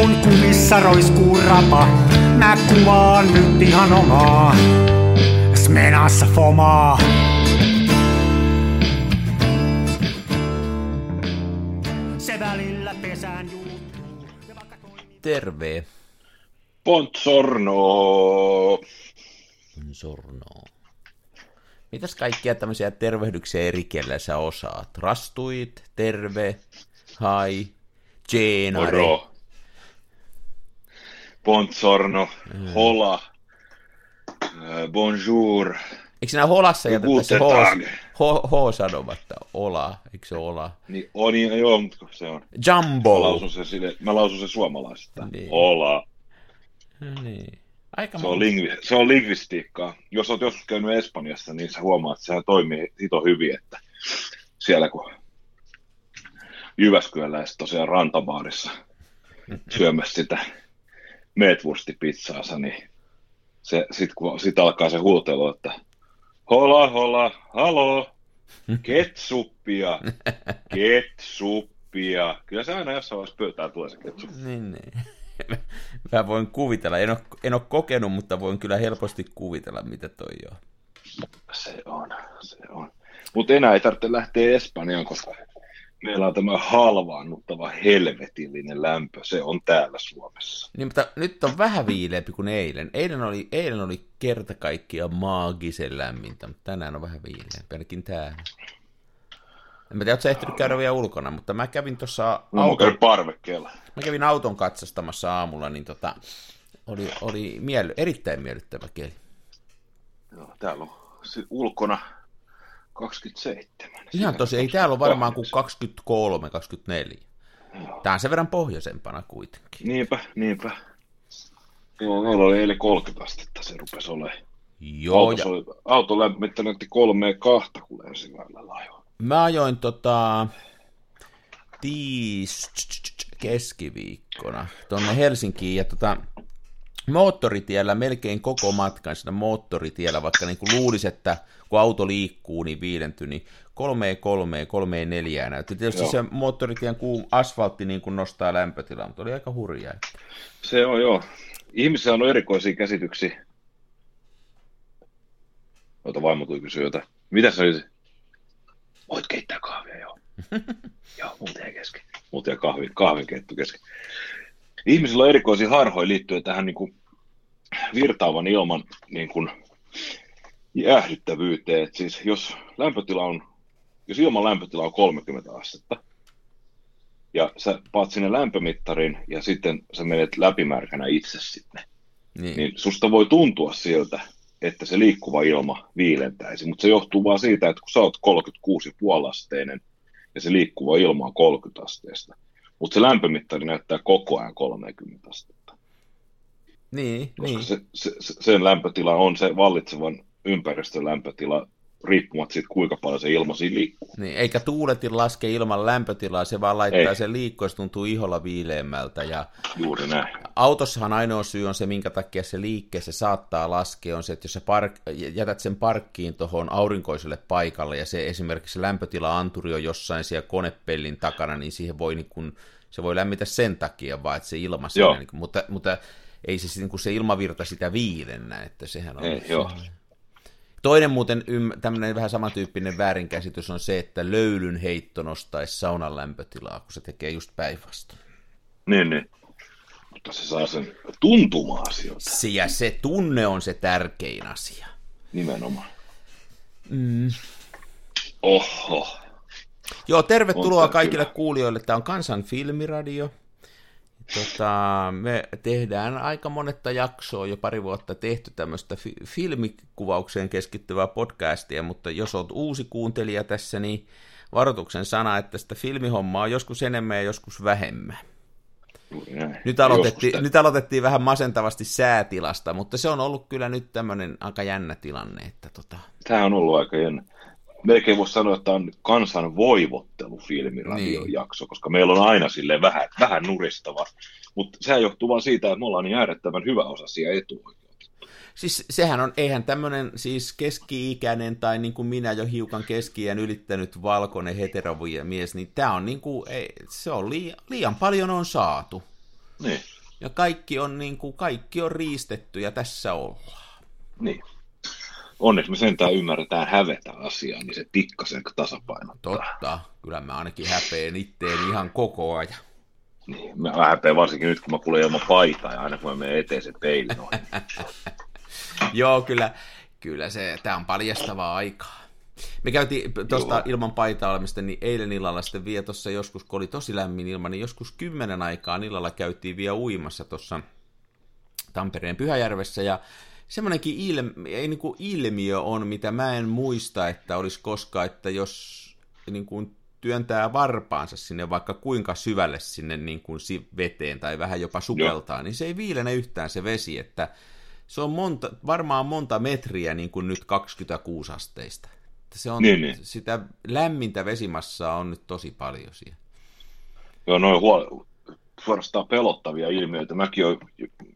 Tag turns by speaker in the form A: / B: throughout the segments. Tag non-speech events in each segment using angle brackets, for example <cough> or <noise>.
A: kun kumissa roiskuu rapa, mä kuvaan nyt ihan omaa. Smenassa fomaa. Se välillä pesään juuttuu.
B: Terve.
C: Pontsorno.
B: Sorno. Mitäs kaikkia tämmöisiä tervehdyksiä eri kielellä sä osaat? Rastuit, terve, hai, Jeenare.
C: Moro. Pontsorno. Hola. äh, Bonjour.
B: Eikö sinä holassa jätetä se H, sanomatta? Ola, eikö se ola?
C: Niin, on, niin, joo, mutta se on. Mä
B: Jumbo.
C: lausun se, sille, mä lausun se suomalaisesta.
B: Niin.
C: Hola.
B: No niin. Aika
C: Se on, lingvi, se on lingvistiikkaa. Jos olet joskus käynyt Espanjassa, niin sä huomaat, että sehän toimii hito hyvin, että siellä kun Jyväskyläläiset tosiaan rantabaarissa syömässä sitä meetwurstipizzaansa, niin se, sit kun sit alkaa se huutelu, että hola, hola, halo, ketsuppia, <laughs> ketsuppia. Kyllä se aina jossain vaiheessa pöytään tulee se ketsuppi.
B: Niin, niin. <laughs> Mä voin kuvitella, en ole, en ole kokenut, mutta voin kyllä helposti kuvitella, mitä toi on.
C: Se on, se on. Mutta enää ei tarvitse lähteä Espanjaan, koska meillä on tämä halvaannuttava helvetillinen lämpö. Se on täällä Suomessa.
B: Niin, mutta nyt on vähän viileämpi kuin eilen. Eilen oli, eilen oli kerta kaikkiaan maagisen lämmintä, mutta tänään on vähän viileämpi, ainakin täällä. En mä tiedä, ootko ehtinyt käydä vielä ulkona, mutta mä kävin tuossa
C: No, mä
B: auton,
C: käyn parvekkeella.
B: mä kävin auton katsastamassa aamulla, niin tota, oli, oli miely, erittäin miellyttävä keli.
C: Joo, täällä on ulkona 27.
B: Ihan tosi, ei täällä ole varmaan kuin 23, 24. Tää on sen verran pohjoisempana kuitenkin.
C: Niinpä, niinpä. Joo, meillä oli eilen 30 astetta, se rupesi olemaan.
B: Joo,
C: Auto,
B: ja
C: oli, auto lämmittänyt näytti kolmea kahta, kun väylällä ajoin.
B: mä ajoin tota tiis keskiviikkona tuonne Helsinkiin ja tota moottoritiellä melkein koko matkan siinä moottoritiellä, vaikka niin kuin luulisi, että kun auto liikkuu, niin viilenty, niin kolmeen kolmeen, kolmeen neljään näytti. Tietysti
C: Joo.
B: se moottoritien kuum asfaltti niin kuin nostaa lämpötilaa, mutta oli aika hurjaa.
C: Se on joo. Ihmisillä on erikoisia käsityksiä. Ota vaimo tuli kysyä jotain. Mitä sä nyt? Voit keittää kahvia, joo. <laughs> joo, muuten ei kesken. Muuten ja kahvi, kahvin keitto kesken. Ihmisillä on erikoisia harhoja liittyen tähän niin kuin virtaavan ilman niin kuin jäähdyttävyyteen. Et siis jos lämpötila on, jos ilman lämpötila on 30 astetta, ja sä paat sinne lämpömittarin ja sitten sä menet läpimärkänä itse sinne,
B: Niin.
C: niin susta voi tuntua siltä, että se liikkuva ilma viilentäisi, mutta se johtuu vaan siitä, että kun sä oot 36,5 asteinen ja se liikkuva ilma on 30 asteesta, mutta se lämpömittari näyttää koko ajan 30 astetta,
B: niin,
C: koska
B: niin.
C: se, se, se, sen lämpötila on se vallitsevan ympäristön lämpötila riippumatta siitä, kuinka paljon se ilma siinä liikkuu.
B: Niin, eikä tuuletin laske ilman lämpötilaa, se vaan laittaa
C: Ei.
B: sen liikkua, se tuntuu iholla viileämmältä. Ja
C: Juuri näin.
B: autossahan ainoa syy on se, minkä takia se liikkeessä saattaa laskea, on se, että jos sä park, jätät sen parkkiin tuohon aurinkoiselle paikalle ja se esimerkiksi se lämpötila-anturi on jossain siellä konepellin takana, niin siihen voi niin kun, se voi lämmitä sen takia vaan, että se ilma siinä, niin kun, mutta, mutta ei se, niin kun se ilmavirta sitä viilennä, että sehän on...
C: Ei, joo.
B: Toinen muuten ym, tämmöinen vähän samantyyppinen väärinkäsitys on se, että löylyn heitto nostaisi saunan lämpötilaa, kun se tekee just päinvastoin.
C: Niin, niin. Mutta se saa sen tuntumaan sieltä
B: Se, ja se tunne on se tärkein asia.
C: nimenomaan.
B: Mm.
C: Oho.
B: Joo, tervetuloa kaikille kuulijoille. Tämä on Kansan filmiradio. Tota, me tehdään aika monetta jaksoa, jo pari vuotta tehty tämmöistä fi- filmikuvaukseen keskittyvää podcastia, mutta jos olet uusi kuuntelija tässä, niin varoituksen sana, että sitä filmihommaa on joskus enemmän ja joskus vähemmän. Nyt aloitettiin, nyt aloitettiin vähän masentavasti säätilasta, mutta se on ollut kyllä nyt tämmöinen aika jännä tilanne, että tota,
C: Tämä on ollut aika jännä. Melkein voisi sanoa, että on kansan voivottelufilmi
B: Niin.
C: koska meillä on aina sille vähän, vähän nuristava. Mutta sehän johtuu vain siitä, että me ollaan niin äärettömän hyväosaisia etuoikeutettu.
B: Siis sehän on, eihän tämmöinen siis keski-ikäinen tai niin kuin minä jo hiukan keski ylittänyt valkoinen heterovuja mies, niin tämä on niin kuin, ei, se on liian, liian paljon on saatu.
C: Niin,
B: Ja kaikki on, niin kuin, kaikki on riistetty ja tässä ollaan.
C: niin. Onneksi me sentään ymmärretään hävetä asiaa, niin se pikkasen tasapainottaa.
B: Totta. Kyllä mä ainakin häpeen itteeni ihan koko ajan.
C: Niin, mä häpeän varsinkin nyt, kun mä kuulen ilman paitaa ja aina kun mä menen eteen se peili noin. <laughs>
B: Joo, kyllä, kyllä se, tämä on paljastavaa aikaa. Me käytiin tuosta ilman paitaa olemista, niin eilen illalla sitten vielä tuossa joskus, kun oli tosi lämmin ilma, niin joskus kymmenen aikaa illalla käytiin vielä uimassa tuossa Tampereen Pyhäjärvessä, ja semmoinenkin ilmi, ei niin kuin ilmiö on, mitä mä en muista, että olisi koskaan, että jos niin kuin työntää varpaansa sinne vaikka kuinka syvälle sinne niin kuin veteen tai vähän jopa sukeltaa, niin se ei viilene yhtään se vesi, että se on monta, varmaan monta metriä niin kuin nyt 26 asteista. Se on,
C: Niin, niin.
B: sitä lämmintä vesimassaa on nyt tosi paljon siellä.
C: Joo, noin huol- suorastaan pelottavia ilmiöitä. Mäkin olen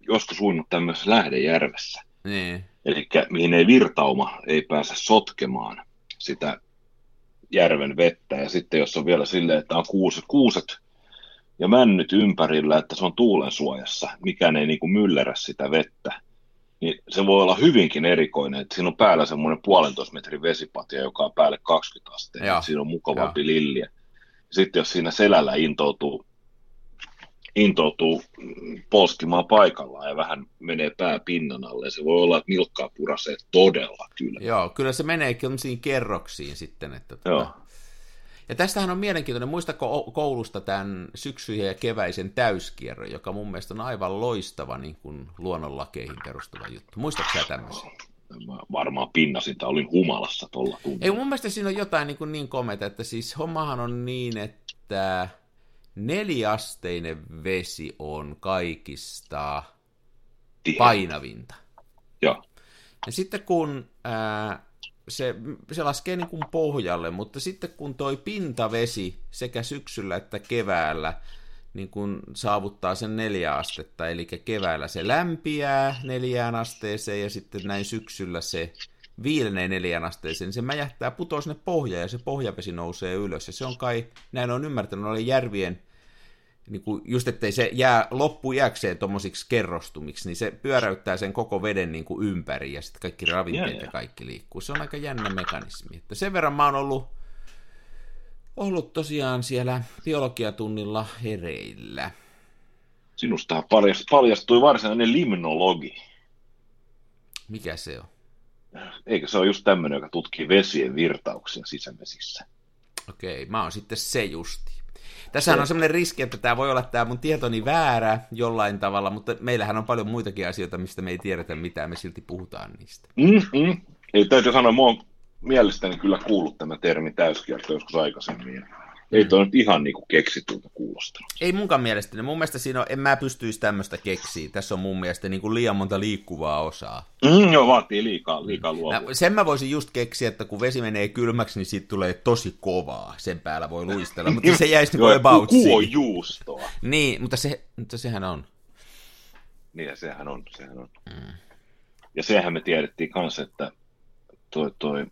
C: joskus uinut tämmöisessä Lähdejärvessä.
B: Niin,
C: Eli mihin ei virtauma ei pääse sotkemaan sitä järven vettä. Ja sitten jos on vielä silleen, että on kuuset, kuuset ja männyt ympärillä, että se on tuulen suojassa, mikään ei niin kuin myllerä sitä vettä, niin se voi olla hyvinkin erikoinen, että siinä on päällä semmoinen puolentoista metrin vesipatja, joka on päälle 20 astetta, siinä on mukavampi lilliä. Sitten jos siinä selällä intoutuu, intoutuu mm, polskimaan paikallaan ja vähän menee pää pinnan alle, se voi olla, että nilkkaa purasee todella kyllä.
B: joo, kyllä se menee sellaisiin kerroksiin sitten. Että
C: Joo.
B: Tota... Ja tästähän on mielenkiintoinen, muistako koulusta tämän syksyn ja keväisen täyskierron, joka mun mielestä on aivan loistava niin kuin luonnonlakeihin perustuva juttu. Muistatko sä tämmöisen?
C: Mä varmaan pinnasin tai olin humalassa tuolla
B: Ei,
C: tunnilla.
B: mun mielestä siinä on jotain niin, kuin niin komeita, että siis hommahan on niin, että neliasteinen vesi on kaikista painavinta.
C: Joo.
B: Ja sitten kun ää, se, se laskee niin kuin pohjalle, mutta sitten kun toi pintavesi sekä syksyllä että keväällä niin kun saavuttaa sen neljä astetta, eli keväällä se lämpiää neljään asteeseen ja sitten näin syksyllä se viilenee neljään asteeseen, niin se mäjähtää, putoo sinne pohjaan ja se pohjavesi nousee ylös. Ja se on kai, näin on ymmärtänyt, oli järvien, niin kuin just ettei se jää loppuiäkseen tuommoisiksi kerrostumiksi, niin se pyöräyttää sen koko veden niin kuin ympäri ja sitten kaikki ravinteet
C: Joo,
B: ja
C: joo.
B: kaikki liikkuu. Se on aika jännä mekanismi. Että sen verran mä oon ollut, ollut tosiaan siellä biologiatunnilla hereillä.
C: Sinusta paljast- paljastui varsinainen limnologi.
B: Mikä se on?
C: Eikö se ole just tämmöinen, joka tutkii vesien virtauksia sisävesissä?
B: Okei, mä oon sitten se justi. Tässähän on semmoinen riski, että tämä voi olla tämä mun tietoni väärä jollain tavalla, mutta meillähän on paljon muitakin asioita, mistä me ei tiedetä mitään, me silti puhutaan niistä.
C: Mm-hmm. Ei täytyy sanoa, mä oon mielestäni kyllä kuullut tämä termi täyskierto joskus aikaisemmin. Ei toi nyt ihan niinku keksitulta kuulostanut.
B: Ei munkaan mielestäni. Mun mielestä siinä on, en mä pystyisi tämmöistä keksiä. Tässä on mun mielestä niin kuin liian monta liikkuvaa osaa.
C: Mm, joo, vaatii liikaa, liikaa
B: Mä,
C: luovuutta.
B: sen mä voisin just keksiä, että kun vesi menee kylmäksi, niin siitä tulee tosi kovaa. Sen päällä voi luistella, mutta se jäisi niin
C: ja
B: about
C: kuo juustoa.
B: Niin, mutta, se, mutta sehän on.
C: Niin, ja sehän on, sehän on. Mm. Ja sehän me tiedettiin kanssa, että toi, toi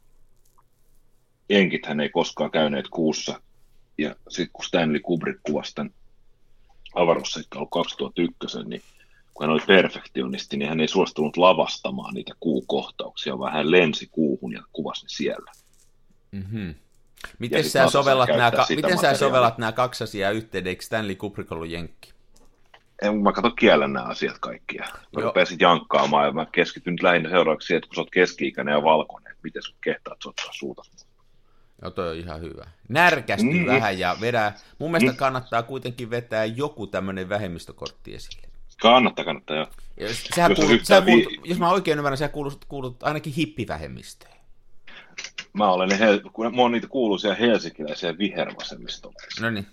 C: jenkithän ei koskaan käyneet kuussa. Ja sitten kun Stanley Kubrick kuvasi tämän avaruusseikkailu 2001, niin kun hän oli perfektionisti, niin hän ei suostunut lavastamaan niitä kuukohtauksia, vaan hän lensi kuuhun ja kuvasi ne siellä.
B: Mm-hmm. Miten sä, sovellat nämä, ka- miten sä sovellat nämä kaksi asiaa yhteen? Eikö Stanley Kubrick ollut jenkki?
C: En, mä katso kielen nämä asiat kaikki. ja Mä
B: Joo.
C: rupesin jankkaamaan ja mä keskityn nyt lähinnä seuraavaksi siihen, että kun sä oot keski-ikäinen ja valkoinen, että miten sä kehtaat soittaa suuta.
B: Joo, toi on ihan hyvä. Närkästy
C: Mm.
B: vähän ja vedä. Mun mielestä kannattaa kuitenkin vetää joku tämmöinen vähemmistökortti esille.
C: Kannattaa, kannattaa jo.
B: Ja jos, sähän
C: Jos
B: kuulut, sä kuulut,
C: vi-
B: jos mä oikein ymmärrän, sä kuulut, kuulut ainakin hippivähemmistöön.
C: Mä olen kun mä oon niitä kuuluisia helsinkiläisiä vihervasemmistoja.
B: No niin.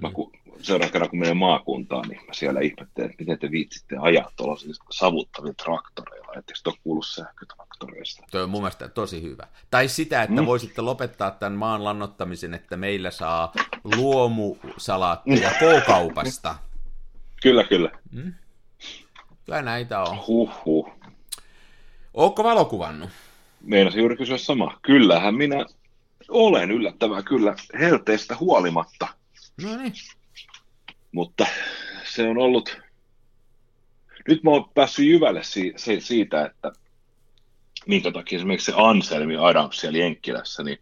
C: Mä ku, seuraavan kerran kun menen maakuntaan, niin mä siellä ihmettelen, että miten te viitsitte ajaa tuollaisilla savuttavilla traktoreilla. Etteikö te ole kuullut sähkötraktoreista?
B: Toi on mun mielestä tosi hyvä. Tai sitä, että
C: Mm.
B: voisitte lopettaa tämän maan lannottamisen, että meillä saa luomusalaatteja K-kaupasta.
C: Kyllä, kyllä.
B: Kyllä näitä on.
C: Huhhuh.
B: Ootko valokuvannut?
C: Meinasin juuri kysyä sama. Kyllähän minä olen yllättävää kyllä helteestä huolimatta.
B: No niin.
C: Mutta se on ollut, nyt mä oon päässyt jyvälle si, se, siitä, että minkä takia esimerkiksi se Anselmi Adams siellä Jenkkilässä, niin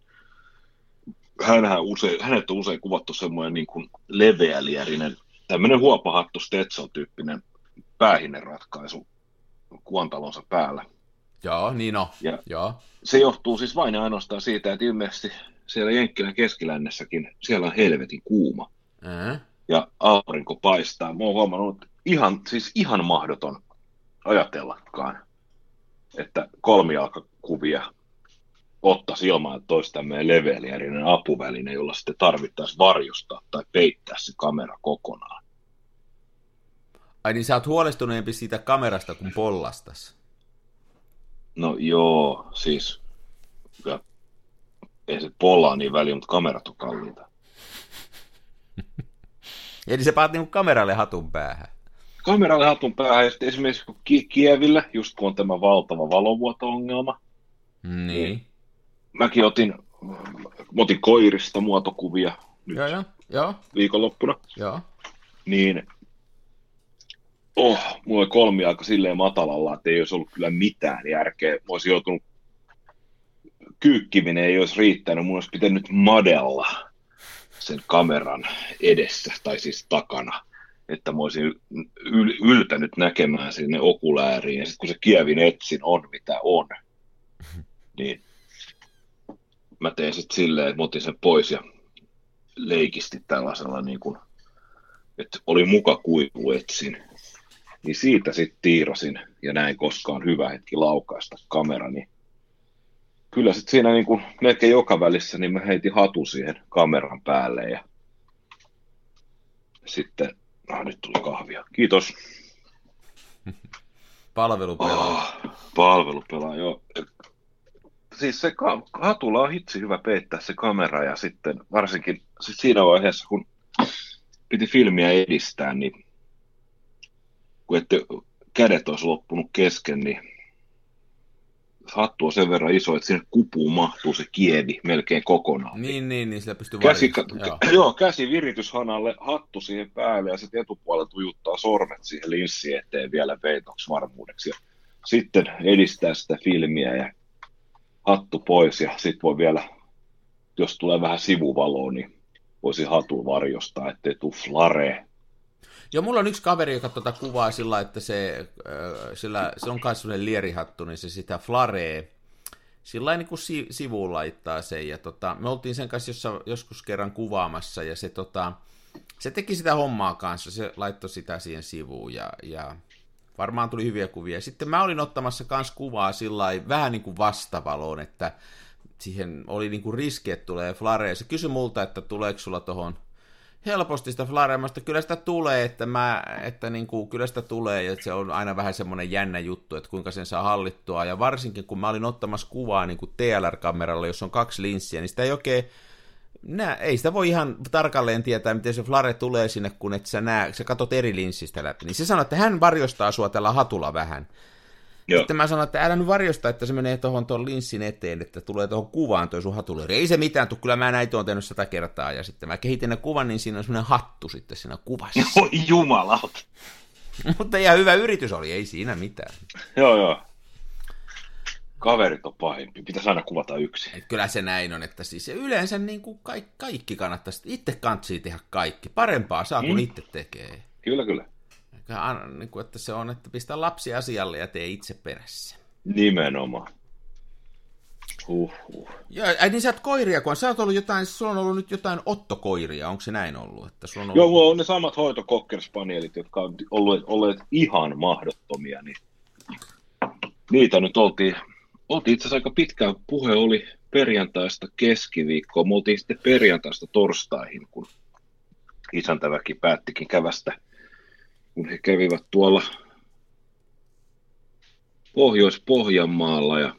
C: hänhän usein, hänet on usein kuvattu semmoinen niin kuin leveäliärinen, tämmöinen huopahattu Stetson-tyyppinen päähinneratkaisu kuvantalonsa päällä.
B: Joo, niin on.
C: Ja
B: Joo.
C: se johtuu siis vain ja ainoastaan siitä, että ilmeisesti siellä Jenkkilän keskilännessäkin siellä on helvetin kuuma
B: Äh.
C: ja aurinko paistaa. Mä oon huomannut, että ihan, siis ihan mahdoton ajatellakaan, että kolmijalkakuvia ottaisi ilman, että olisi tämmöinen leveäliärinen apuväline, jolla sitten tarvittaisiin varjostaa tai peittää se kamera kokonaan.
B: Ai niin sä oot huolestuneempi siitä kamerasta kuin pollastas.
C: No joo, siis ja, ei se pollaa niin väliä, mutta kamerat on kalliita. <laughs>
B: Eli sä paat niinku kameralle hatun päähän.
C: Kameralle hatun päähän ja sitten esimerkiksi kun Ki- Kievillä, just kun on tämä valtava valovuoto-ongelma,
B: Niin.
C: mäkin otin, mä otin koirista muotokuvia nyt
B: Joo, joo, joo,
C: viikonloppuna,
B: joo.
C: niin oh, mulla oli kolmi aika silleen matalalla, että ei olisi ollut kyllä mitään järkeä. Mä olisin joutunut, kyykkiminen ei olisi riittänyt, mun olisi pitänyt madella sen kameran edessä, tai siis takana, että mä olisin yl- yltänyt näkemään sinne okulääriin, ja sitten kun se kievin etsin on mitä on, niin mä tein sitten silleen, että mä otin sen pois ja leikisti tällaisella niin kuin, että oli muka kuivu etsin. Niin siitä sitten tiirasin ja näin koska on hyvä hetki laukaista kamera, niin kyllä sitten siinä niin kuin melkein joka välissä niin mä heitin hatu siihen kameran päälle ja sitten, ah, nyt tuli kahvia. Kiitos. <laughs>
B: Palvelu pelaa.
C: Oh, palvelu pelaa, joo. Siis se ka- hatulla on hitsi hyvä peittää se kamera ja sitten varsinkin sit siinä vaiheessa, kun piti filmiä edistää, niin kun ette kädet olisi loppunut kesken, niin hattu on sen verran iso, että sinne kupuun mahtuu se kievi melkein kokonaan.
B: Niin, niin, niin sillä pystyy
C: Käsi, joo. <laughs>
B: Joo.
C: käsi virityshanalle, hattu siihen päälle ja sitten etupuolella tujuttaa sormet siihen linssi eteen vielä peitoksi varmuudeksi. Ja sitten edistää sitä filmiä ja hattu pois ja sitten voi vielä, jos tulee vähän sivuvaloa, niin voisi hatun varjostaa, ettei tuu flare.
B: Joo, mulla on yksi kaveri, joka tuota kuvaa sillä, että se, sillä, se on myös sellainen lierihattu, niin se sitä flaree sillä niin kuin si- sivuun laittaa sen. Ja tota, me oltiin sen kanssa jossa, joskus kerran kuvaamassa, ja se, tota, se teki sitä hommaa kanssa, se laittoi sitä siihen sivuun, ja, ja varmaan tuli hyviä kuvia. Sitten mä olin ottamassa kans kuvaa sillä vähän niin kuin vastavaloon, että siihen oli niin kuin riski, että tulee flare. Se kysyi multa, että tuleeko sulla tuohon helposti sitä flareamasta. Kyllä sitä tulee, että, mä, että niin kuin, kyllä sitä tulee, ja se on aina vähän semmoinen jännä juttu, että kuinka sen saa hallittua. Ja varsinkin kun mä olin ottamassa kuvaa niin kuin TLR-kameralla, jos on kaksi linssiä, niin sitä ei oikein Nää, ei sitä voi ihan tarkalleen tietää, miten se flare tulee sinne, kun et sä näe, sä katot eri linssistä läpi. Niin se sanoi, että hän varjostaa sua tällä hatulla vähän.
C: Joo.
B: Sitten mä sanoin, että älä nyt varjosta, että se menee tuohon tuon linssin eteen, että tulee tuohon kuvaan tuo sun hatuleri. Ei se mitään, tuu, kyllä mä näitä on tehnyt sata kertaa. Ja sitten mä kehitin ne kuvan, niin siinä on semmoinen hattu sitten siinä kuvassa. <laughs>
C: Oi jumalauta. <laughs>
B: Mutta ihan hyvä yritys oli, ei siinä mitään.
C: Joo, joo. Kaverit on pahimpi. Pitäisi aina kuvata yksi.
B: Et kyllä se näin on, että siis yleensä niin kuin kaikki, kaikki kannattaisi, itse kantsii tehdä kaikki. Parempaa saa, kun
C: Mm.
B: itse tekee.
C: Kyllä, kyllä.
B: Niin kuin, että se on, että pistä lapsi asialle ja tee itse perässä.
C: Nimenomaan. Huh, huh.
B: Joo, ai niin sä oot koiria, kun sä oot ollut jotain, sulla on ollut nyt jotain ottokoiria, onko se näin ollut? Että sulla on ollut...
C: Joo, mulla on ne samat hoitokokkerspanielit, jotka on olleet, olleet ihan mahdottomia, niin niitä nyt oltiin, oltiin itse asiassa aika pitkään, puhe oli perjantaista keskiviikkoon, me oltiin sitten perjantaista torstaihin, kun isäntäväki päättikin kävästä, kun he kävivät tuolla Pohjois-Pohjanmaalla ja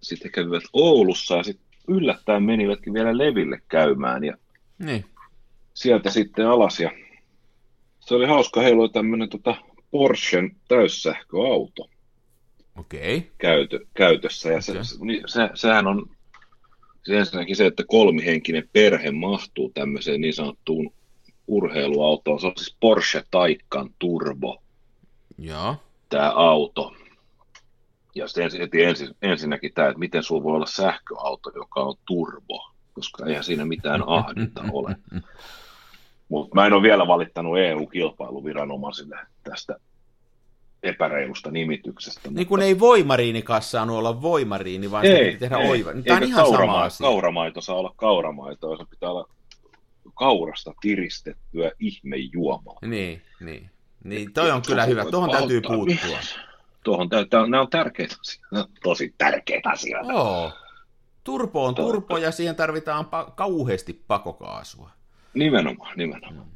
C: sitten he kävivät Oulussa ja sitten yllättäen menivätkin vielä Leville käymään ja
B: Niin.
C: sieltä sitten alas ja se oli hauska, heillä oli tämmöinen tota Porschen täyssähköauto.
B: Okay.
C: käytö, käytössä ja se,
B: Okei.
C: se, niin se, sehän on se ensinnäkin se, että kolmihenkinen perhe mahtuu tämmöiseen niin sanottuun urheiluautoon. Se on siis Porsche Taycan Turbo,
B: Joo.
C: tämä auto. Ja sitten ensin, heti ensin, ensinnäkin tämä, että miten sulla voi olla sähköauto, joka on turbo, koska eihän siinä mitään ahdinta ole. <laughs> Mutta mä en ole vielä valittanut EU-kilpailuviranomaisille tästä epäreilusta nimityksestä.
B: Niin kuin ei voimariinikas saanut olla voimariini, vaan
C: ei,
B: piti tehdä
C: ei,
B: oiva. Tämä on ihan sama asia.
C: Kauramaito saa olla kauramaito, se pitää olla kaurasta tiristettyä ihmejuomaa.
B: Niin, niin. Niin, toi on kyllä hyvä. Tuohon täytyy puuttua.
C: Tuohon täytyy, nämä on tärkeitä asioita. On tosi tärkeitä asioita.
B: Joo. Turpo on turpo ja siihen tarvitaan pa- kauheasti pakokaasua.
C: Nimenomaan, nimenomaan.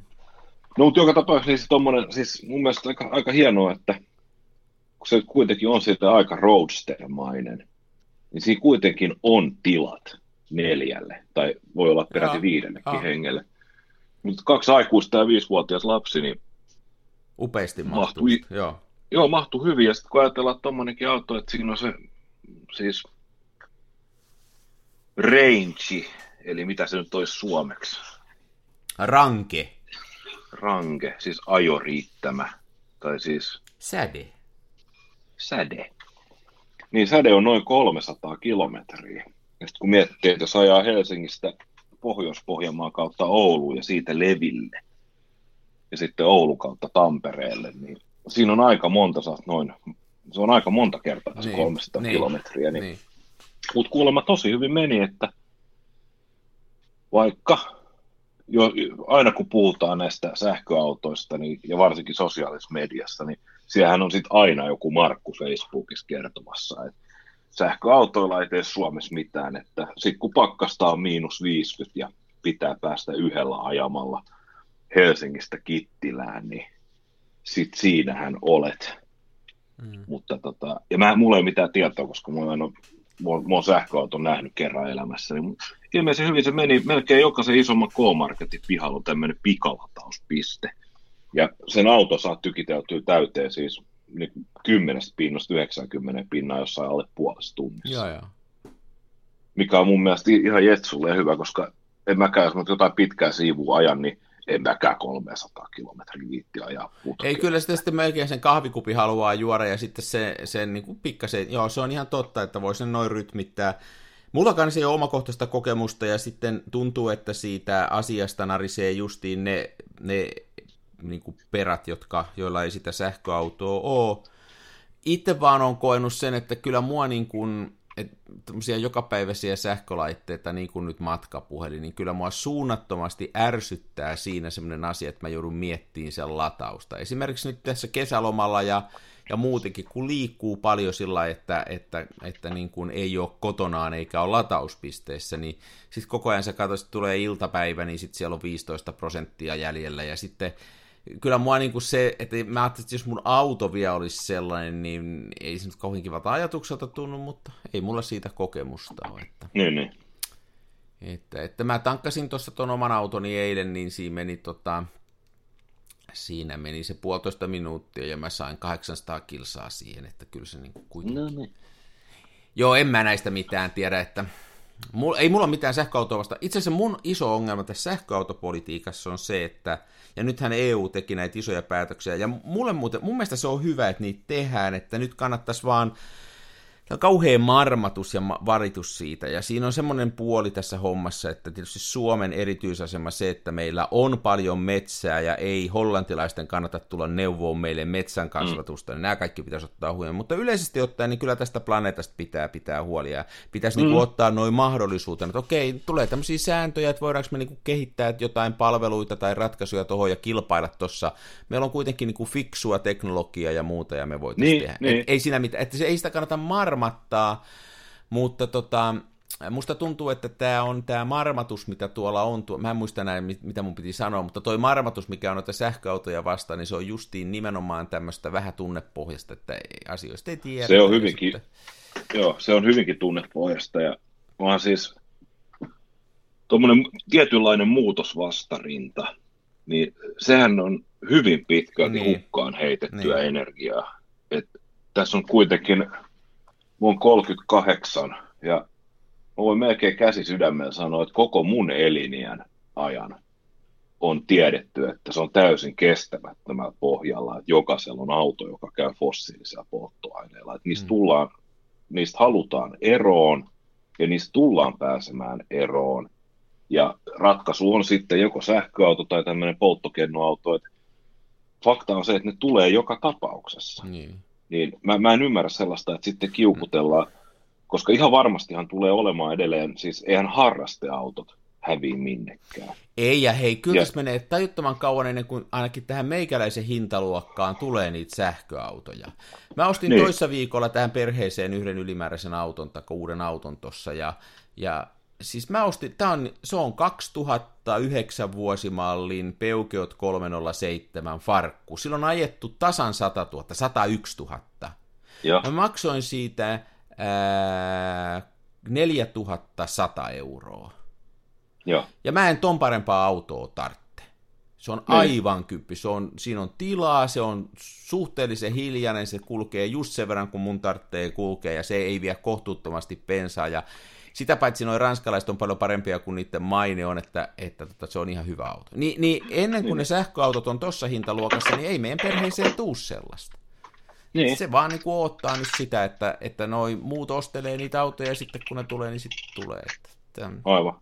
C: No, mutta joka tapauksessa niin se tommonen, siis mun mielestä aika, aika hienoa, että kun se kuitenkin on siitä aika roadster-mainen, niin siinä kuitenkin on tilat neljälle, tai voi olla peräti
B: Joo,
C: viidellekin
B: joo.
C: hengelle. Mutta kaksi aikuista ja viisivuotias lapsi, niin
B: Upeasti
C: Mahtui.
B: mahtuu. Joo.
C: joo, mahtuu hyvin. Ja sitten kun ajatellaan tuommoinenkin auto, että siinä on se siis range, eli mitä se nyt olisi suomeksi,
B: Ranke.
C: range, siis ajoriittämä, tai siis
B: Säde.
C: säde. Niin säde on noin 300 kilometriä. Ja sitten kun miettii, että jos ajaa Helsingistä Pohjois-Pohjanmaan kautta Ouluun ja siitä Leville, ja sitten Oulun kautta Tampereelle, niin siinä on aika monta, saat noin, se on aika monta kertaa se
B: Niin,
C: 300
B: niin,
C: kilometriä. Niin.
B: Niin.
C: Mutta kuulemma tosi hyvin meni, että vaikka jo, aina kun puhutaan näistä sähköautoista niin, ja varsinkin sosiaalisessa mediassa, niin siellähän on sitten aina joku Markku Facebookissa kertomassa, että sähköautoilla ei tee Suomessa mitään, että sitten kun pakkasta on miinus 50 ja pitää päästä yhdellä ajamalla Helsingistä Kittilään, niin sit siinähän olet.
B: Mm.
C: Mutta tota, ja mä, mulla ei ole mitään tietoa, koska mulla en ole, mulla, mulla on sähköauton nähnyt kerran elämässäni. Niin ilmeisesti hyvin se meni, melkein jokaisen isomman K-Marketin pihalla on tämmöinen pikalatauspiste. Ja sen auto saa tykiteltyä täyteen siis 10 pinnasta 90 pinnaa jossain alle puolessa tunnissa.
B: Joo, joo.
C: Mikä on mun mielestä ihan jetsulle hyvä, koska en mäkään, jos mä jotain pitkää siivua ajan, niin en mäkään 300 kilometriä viitti ajaa putkeen.
B: Ei kyllä sitä sitten melkein sen kahvikupi haluaa juoda ja sitten se, sen niin kuin pikkasen, joo se on ihan totta, että voi sen noin rytmittää. Mulla kanssa ei ole omakohtaista kokemusta ja sitten tuntuu, että siitä asiasta narisee justiin ne, ne niin kuin perät, jotka, joilla ei sitä sähköautoa ole. Itse vaan on koenut sen, että kyllä mua niin kuin, että jokapäiväisiä sähkölaitteita, niin kuin nyt matkapuhelin, niin kyllä mua suunnattomasti ärsyttää siinä semmoinen asia, että mä joudun miettimään sen latausta. Esimerkiksi nyt tässä kesälomalla ja, ja muutenkin, kun liikkuu paljon sillä että, että, että niin kuin ei ole kotonaan eikä ole latauspisteessä, niin sitten koko ajan sä katsot, että tulee iltapäivä, niin sitten siellä on 15 prosenttia jäljellä ja sitten kyllä mua niin kuin se, että mä ajattelin, että jos mun auto vielä olisi sellainen, niin ei se nyt kauhean kivalta ajatukselta tunnu, mutta ei mulla siitä kokemusta ole. Että,
C: Niin, niin.
B: että, että mä tankkasin tuossa ton oman autoni eilen, niin siinä meni tota, siinä meni se puolitoista minuuttia ja mä sain 800 kilsaa siihen, että kyllä se niin kuin kuitenkin.
C: No niin.
B: Joo, en mä näistä mitään tiedä, että mulla, ei mulla mitään sähköautoa vasta. Itse asiassa mun iso ongelma tässä sähköautopolitiikassa on se, että, ja nythän EU teki näitä isoja päätöksiä, ja mulle muuten, mun mielestä se on hyvä, että niitä tehdään, että nyt kannattaisi vaan on kauhean marmatus ja varitus siitä, ja siinä on semmoinen puoli tässä hommassa, että tietysti Suomen erityisasema se, että meillä on paljon metsää ja ei hollantilaisten kannata tulla neuvoon meille metsän kasvatusta, mm. niin nämä kaikki pitäisi ottaa huomioon. Mutta yleisesti ottaen, niin kyllä tästä planeetasta pitää pitää huolia, ja pitäisi mm. niin kuin ottaa noin mahdollisuutena, että okei, tulee tämmöisiä sääntöjä, että voidaanko me niin kuin kehittää jotain palveluita tai ratkaisuja tuohon ja kilpailla tuossa. Meillä on kuitenkin niin kuin fiksua teknologiaa ja muuta, ja me voitaisiin
C: Niin,
B: tehdä.
C: niin.
B: Et, ei siinä mitään, että se ei sitä kannata marmattaa, mutta tota, musta tuntuu, että tämä on tämä marmatus, mitä tuolla on, tuo, mä en muista näin, mit- mitä mun piti sanoa, mutta toi marmatus, mikä on noita sähköautoja vastaan, niin se on justiin nimenomaan tämmöistä vähän tunnepohjasta, että ei, asioista ei tiedä.
C: Se on hyvinkin,
B: sitten-
C: joo, se on hyvinkin tunnepohjasta ja vaan siis tuommoinen tietynlainen muutosvastarinta, niin sehän on hyvin pitkälti
B: Niin.
C: hukkaan heitettyä
B: niin.
C: energiaa. Et tässä on kuitenkin, mä oon 38 ja mä voin melkein käsi sydämellä sanoa, että koko mun eliniän ajan on tiedetty, että se on täysin kestämättömällä pohjalla, että jokaisella on auto, joka käy fossiilisilla polttoaineilla. Että niistä, tullaan, niistä halutaan eroon ja niistä tullaan pääsemään eroon. Ja ratkaisu on sitten joko sähköauto tai tämmöinen polttokennoauto. Että fakta on se, että ne tulee joka tapauksessa. Niin. Niin mä, mä en ymmärrä sellaista, että sitten kiukutellaan, koska ihan varmastihan tulee olemaan edelleen, siis eihän harrasteautot häviä minnekään.
B: Ei, ja hei, kyllä ja... menee tajuttoman kauan ennen kuin ainakin tähän meikäläisen hintaluokkaan tulee niitä sähköautoja. Mä ostin niin. toissa viikolla tähän perheeseen yhden ylimääräisen auton, tai uuden auton tossa, ja, ja siis mä ostin, tää on, se on 2009 vuosimallin Peugeot 307 farkku. Silloin on ajettu tasan 100 000, 101 000. Ja. Mä maksoin siitä ää, 4100 euroa.
C: Joo.
B: Ja mä en ton parempaa autoa tarvitse. Se on niin. aivan kyppi. Se on, siinä on tilaa, se on suhteellisen hiljainen, se kulkee just sen verran, kun mun tarvitsee kulkea, ja se ei vie kohtuuttomasti pensaa. Ja sitä paitsi noin ranskalaiset on paljon parempia kuin niiden maine on, että, että tota, se on ihan hyvä auto. Ni, niin ennen kuin niin. ne sähköautot on tuossa hintaluokassa, niin ei meidän perheeseen tuu sellaista. Niin. Se vaan niin kuin odottaa nyt sitä, että, että noi muut ostelee niitä autoja ja sitten kun ne tulee, niin sitten tulee. Että,
C: tämän... Aivan.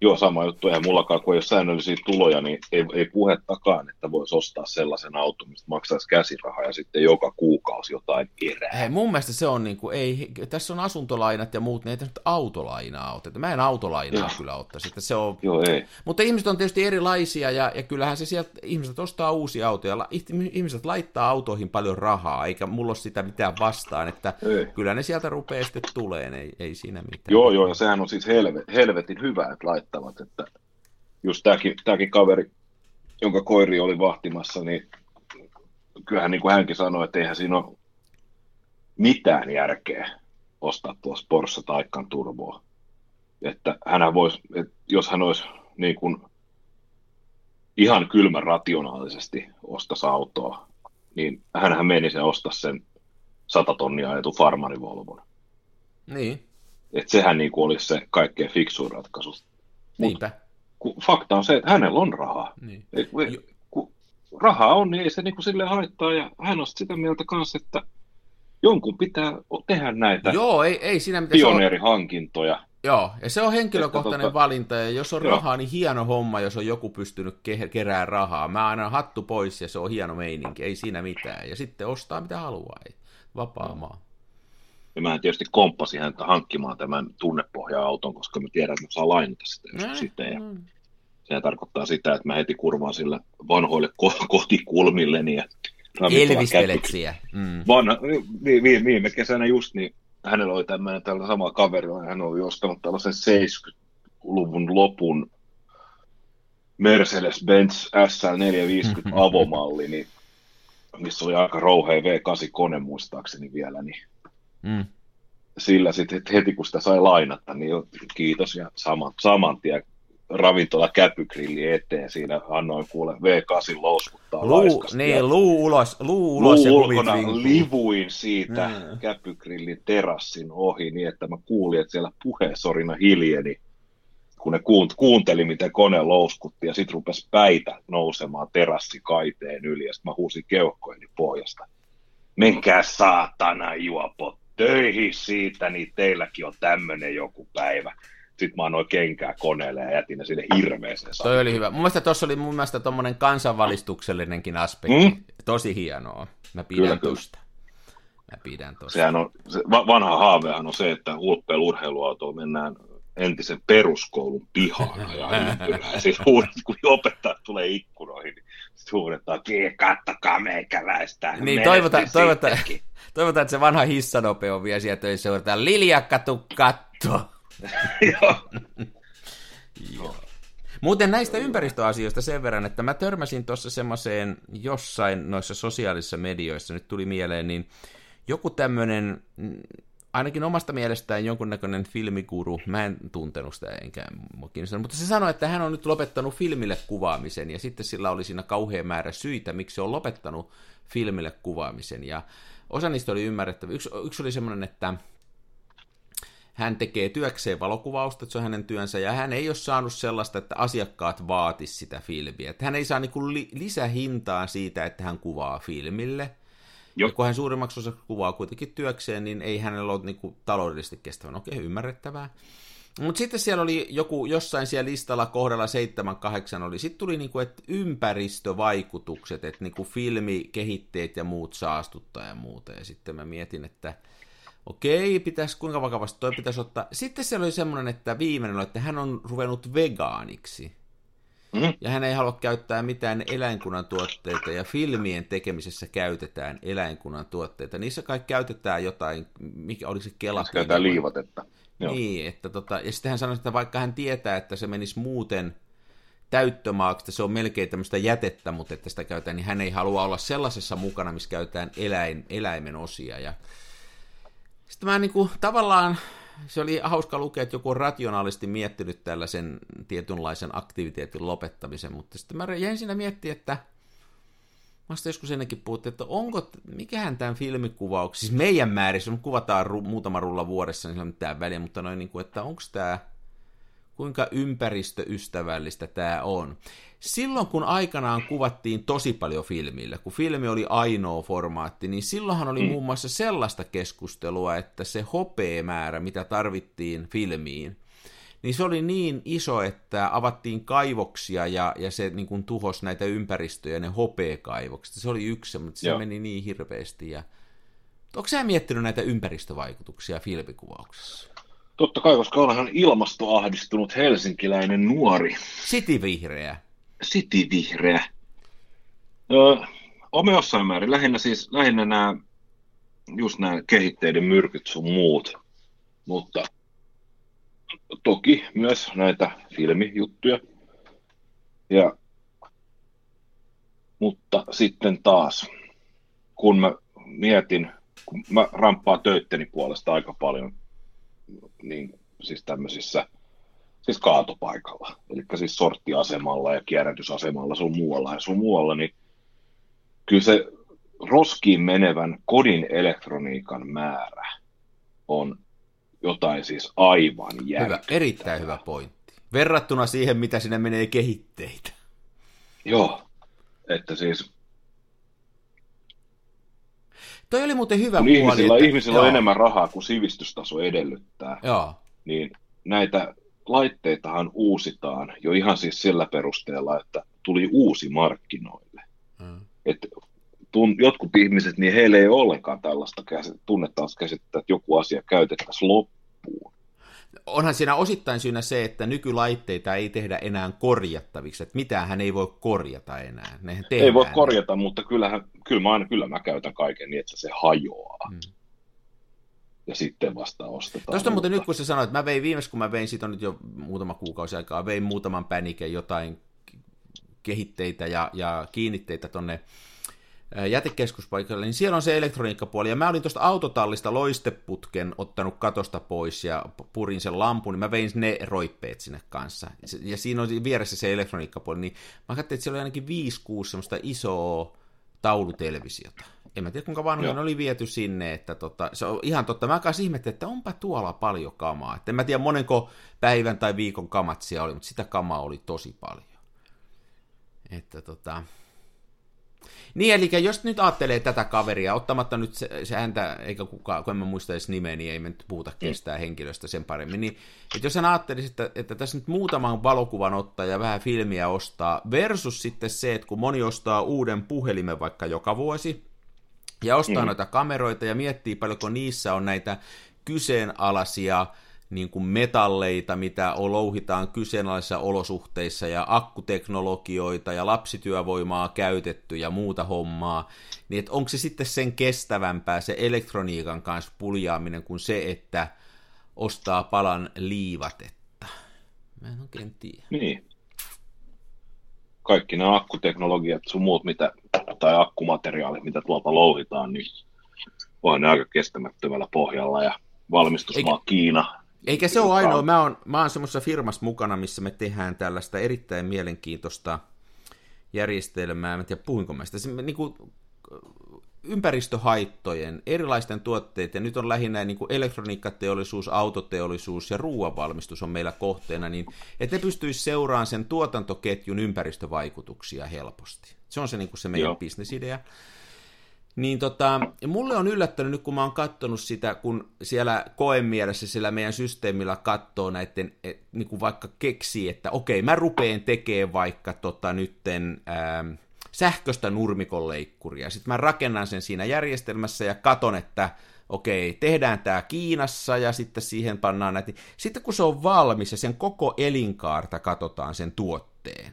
C: Joo, sama juttu. Eihän mullakaan, kun ei ole säännöllisiä tuloja, niin ei, ei puhettakaan, että voisi ostaa sellaisen auton, mistä maksaisi käsirahaa ja sitten joka kuukausi jotain erää.
B: Hei, mun mielestä se on, niin kuin, ei, tässä on asuntolainat ja muut, niin ei tässä autolainaa oteta. Mä en autolainaa Joo. kyllä ottaisi. Että se on...
C: Joo, ei.
B: Mutta ihmiset on tietysti erilaisia ja, ja kyllähän se sieltä, ihmiset ostaa uusia autoja, ihmiset laittaa autoihin paljon rahaa, eikä mulla ole sitä mitään vastaan, että ei. kyllä ne sieltä rupeaa sitten tulee, ei, ei siinä mitään.
C: Joo, joo, ja sehän on siis helvet, helvetin hyvä, että laittaa laittavat. Että just tämäkin, tämäkin kaveri, jonka koiri oli vahtimassa, niin kyllähän niin kuin hänkin sanoi, että eihän siinä ole mitään järkeä ostaa tuossa Porsche Taikan turboa. Että hän voisi, että jos hän olisi niin kuin ihan kylmän rationaalisesti ostaisi autoa, niin hän meni sen ostaa sen 100 tonnia ajetun farmarivolvon.
B: Niin.
C: Että sehän niin kuin olisi se kaikkein fiksuin ratkaisu.
B: Niinpä.
C: Kun fakta on se, että hänellä on rahaa. Niin. Et, kun rahaa on, niin ei se niin sille haittaa. Ja hän on sitä mieltä kanssa, että jonkun pitää tehdä näitä
B: Joo, ei, ei siinä mitään.
C: pioneerihankintoja.
B: Joo, ja se on henkilökohtainen tota, valinta, ja jos on joo. rahaa, niin hieno homma, jos on joku pystynyt ke- kerää rahaa. Mä aina hattu pois, ja se on hieno meininki, ei siinä mitään. Ja sitten ostaa mitä haluaa, ei. vapaa maa.
C: Ja mä tietysti komppasin häntä hankkimaan tämän tunnepohja-auton, koska mä tiedän, että mä saan lainata sitä jos mm, sitten. Ja mm. Sehän tarkoittaa sitä, että mä heti kurvaan sillä vanhoille ko- <laughs> kotikulmilleni ja
B: Elvispeleksiä. Mm.
C: Vanha, viime, viime kesänä just, niin hänellä oli tämmöinen tällä sama kaveri, hän oli ostanut tällaisen 70-luvun lopun Mercedes-Benz SL450 <laughs> avomalli, niin, missä oli aika rouhea V8-kone muistaakseni vielä, niin Mm. Sillä sitten heti kun sitä sai lainata, niin jo, kiitos ja saman, saman tien ravintola käpygrilli eteen. Siinä annoin kuule V8 louskuttaa
B: luu, Niin, luu ulos, luu ulos luu
C: ulkona livuin siitä mm. käpygrillin terassin ohi niin, että mä kuulin, että siellä puheesorina hiljeni, kun ne kuunteli, miten kone louskutti ja sitten rupesi päitä nousemaan terassikaiteen yli ja sitten mä huusin keuhkojeni pohjasta. Menkää saatana juopot töihin siitä, niin teilläkin on tämmöinen joku päivä. Sitten mä annoin kenkää koneelle ja jätin ne sinne hirveeseen.
B: Toi oli hyvä. Mun mielestä tuossa oli mun mielestä tommonen kansanvalistuksellinenkin aspekti. Mm? Tosi hienoa. Mä pidän kyllä, tosta. Mä pidän tosta.
C: Sehän on, se vanha haavehan on se, että Hulppeen urheiluautoon mennään entisen peruskoulun pihaan <laughs> ja siis huudet, kun opettajat tulee ikkunoihin, niin sitten huudetaan, kattokaa meikäläistä.
B: Niin, toivotaan, toivotaan, toivotaan, että se vanha hissanope on vielä siellä töissä, huudetaan, Lilja, katu katto. <laughs> Joo. Muuten näistä ympäristöasioista sen verran, että mä törmäsin tuossa semmoiseen jossain noissa sosiaalisissa medioissa, nyt tuli mieleen, niin joku tämmöinen ainakin omasta mielestään jonkunnäköinen filmikuru, mä en tuntenut sitä enkä kiinnostanut, mutta se sanoi, että hän on nyt lopettanut filmille kuvaamisen, ja sitten sillä oli siinä kauhean määrä syitä, miksi se on lopettanut filmille kuvaamisen, ja osa niistä oli ymmärrettävä. Yksi, yksi oli semmoinen, että hän tekee työkseen valokuvausta, että se on hänen työnsä, ja hän ei ole saanut sellaista, että asiakkaat vaatis sitä filmiä. Että hän ei saa niin li- lisähintaa siitä, että hän kuvaa filmille. Ja kun hän suurimmaksi osa kuvaa kuitenkin työkseen, niin ei hänellä ole niin kuin taloudellisesti kestävän. Okei, ymmärrettävää. Mutta sitten siellä oli joku, jossain siellä listalla kohdalla 7-8 oli, sitten tuli niinku, että ympäristövaikutukset, että niinku filmikehitteet ja muut saastuttaa ja muuta. Ja sitten mä mietin, että okei, pitäisi, kuinka vakavasti toi pitäisi ottaa. Sitten siellä oli semmoinen, että viimeinen oli, että hän on ruvennut vegaaniksi. Mm. Ja hän ei halua käyttää mitään eläinkunnan tuotteita, ja filmien tekemisessä käytetään eläinkunnan tuotteita. Niissä kai käytetään jotain, mikä oli se kela.
C: Käytetään liivatetta.
B: Joo. Niin, että tota, ja sitten hän sanoi, että vaikka hän tietää, että se menisi muuten täyttömaaksi, että se on melkein tämmöistä jätettä, mutta että sitä käytetään, niin hän ei halua olla sellaisessa mukana, missä käytetään eläin, eläimen osia. Ja sitten mä niin kuin, tavallaan, se oli hauska lukea, että joku on rationaalisesti miettinyt tällaisen tietynlaisen aktiviteetin lopettamisen, mutta sitten mä jäin siinä miettiä, että Mä joskus ennenkin puhuttiin, että onko, mikähän tämän filmikuvauksen, siis meidän määrissä, me kuvataan ru, muutama rulla vuodessa, niin se on mitään väliä, mutta noin niin kuin, että onko tämä, kuinka ympäristöystävällistä tämä on. Silloin kun aikanaan kuvattiin tosi paljon filmillä, kun filmi oli ainoa formaatti, niin silloinhan oli mm. muun muassa sellaista keskustelua, että se hopeemäärä, mitä tarvittiin filmiin, niin se oli niin iso, että avattiin kaivoksia ja, ja se niin kuin tuhosi näitä ympäristöjä, ne hopeakaivokset. Se oli yksi, mutta se Joo. meni niin hirveästi. Ja... Onko sä miettinyt näitä ympäristövaikutuksia filmikuvauksessa?
C: Totta kai, koska onhan ilmastoahdistunut helsinkiläinen nuori.
B: City-vihreä.
C: City-vihreä. Öö, Ome jossain määrin. Lähinnä siis, lähinnä nämä, just nämä kehitteiden myrkyt sun muut. Mutta toki myös näitä filmijuttuja. Ja, mutta sitten taas, kun mä mietin, kun mä ramppaan töitteni puolesta aika paljon, niin siis tämmöisissä, siis kaatopaikalla, eli siis sorttiasemalla ja kierrätysasemalla sun muualla ja sun muualla, niin kyllä se roskiin menevän kodin elektroniikan määrä on jotain siis aivan järkyttävää.
B: Hyvä, erittäin hyvä pointti. Verrattuna siihen, mitä sinne menee kehitteitä.
C: Joo, että siis...
B: Toi oli muuten hyvä
C: kun
B: puoli.
C: Ihmisillä, että... ihmisillä on enemmän rahaa kuin sivistystaso edellyttää.
B: Joo.
C: Niin näitä laitteitahan uusitaan jo ihan siis sillä perusteella, että tuli uusi markkinoille. Hmm. Että tun, jotkut ihmiset, niin heillä ei ole ollenkaan tällaista käsitettä, tunnettaisiin käsitettä, että joku asia käytettäisiin loppuun.
B: Onhan siinä osittain syynä se, että nykylaitteita ei tehdä enää korjattaviksi, että mitään hän ei voi korjata enää. Nehän
C: ei voi korjata, mutta kyllähän, kyllä, mä aina, kyllä mä käytän kaiken niin, että se hajoaa. Hmm. Ja sitten vasta ostetaan.
B: Tuosta muuten nyt kun sä sanoit, että mä vein viimeis, kun mä vein, siitä on nyt jo muutama kuukausi aikaa, vein muutaman päniken jotain kehitteitä ja, ja kiinnitteitä tonne jätekeskuspaikalle, niin siellä on se elektroniikkapuoli, ja mä olin tuosta autotallista loisteputken ottanut katosta pois ja purin sen lampun, niin mä vein ne roippeet sinne kanssa. Ja siinä on vieressä se elektroniikkapuoli, niin mä katsoin, että siellä oli ainakin 5-6 semmoista isoa taulutelevisiota. En mä tiedä, kuinka vanhoja ne oli viety sinne, että tota, se on ihan totta. Mä kanssa ihmettelin, että onpa tuolla paljon kamaa. Et en mä tiedä, monenko päivän tai viikon kamat siellä oli, mutta sitä kamaa oli tosi paljon. Että tota, niin, eli jos nyt ajattelee tätä kaveria, ottamatta nyt se, se häntä, eikä kukaan, kun en mä muista edes nimeä, niin ei me nyt puhuta mm. kestää henkilöstä sen paremmin, niin että jos hän ajattelisi, että, että tässä nyt muutaman valokuvan ottaa ja vähän filmiä ostaa, versus sitten se, että kun moni ostaa uuden puhelimen vaikka joka vuosi, ja ostaa mm. noita kameroita ja miettii paljonko niissä on näitä kyseenalaisia niin kuin metalleita, mitä louhitaan kyseenalaisissa olosuhteissa ja akkuteknologioita ja lapsityövoimaa käytetty ja muuta hommaa, niin että onko se sitten sen kestävämpää se elektroniikan kanssa puljaaminen kuin se, että ostaa palan liivatetta? Mä en oikein tiedä.
C: Niin. Kaikki nämä akkuteknologiat sun muut, mitä, tai akkumateriaalit, mitä tuolta louhitaan, niin on aika kestämättömällä pohjalla ja valmistusmaa Eikä... Kiina,
B: eikä se ole ainoa. Mä oon, mä oon semmoisessa firmassa mukana, missä me tehdään tällaista erittäin mielenkiintoista järjestelmää. Mä en tiedä, puhuinko mä sitä. Se, niin kuin, ympäristöhaittojen, erilaisten tuotteiden, nyt on lähinnä niin kuin elektroniikkateollisuus, autoteollisuus ja ruoanvalmistus on meillä kohteena, niin että ne pystyisi seuraamaan sen tuotantoketjun ympäristövaikutuksia helposti. Se on se, niin kuin se meidän Joo. bisnesidea. Niin tota, mulle on yllättänyt nyt, kun mä oon katsonut sitä, kun siellä koemielessä siellä meidän systeemillä katsoo näiden, et, niin kuin vaikka keksii, että okei, mä rupeen tekemään vaikka tota nytten, ää, sähköstä nurmikonleikkuria. Sitten mä rakennan sen siinä järjestelmässä ja katon, että okei, tehdään tämä Kiinassa ja sitten siihen pannaan näitä. Sitten kun se on valmis ja sen koko elinkaarta katsotaan sen tuotteen,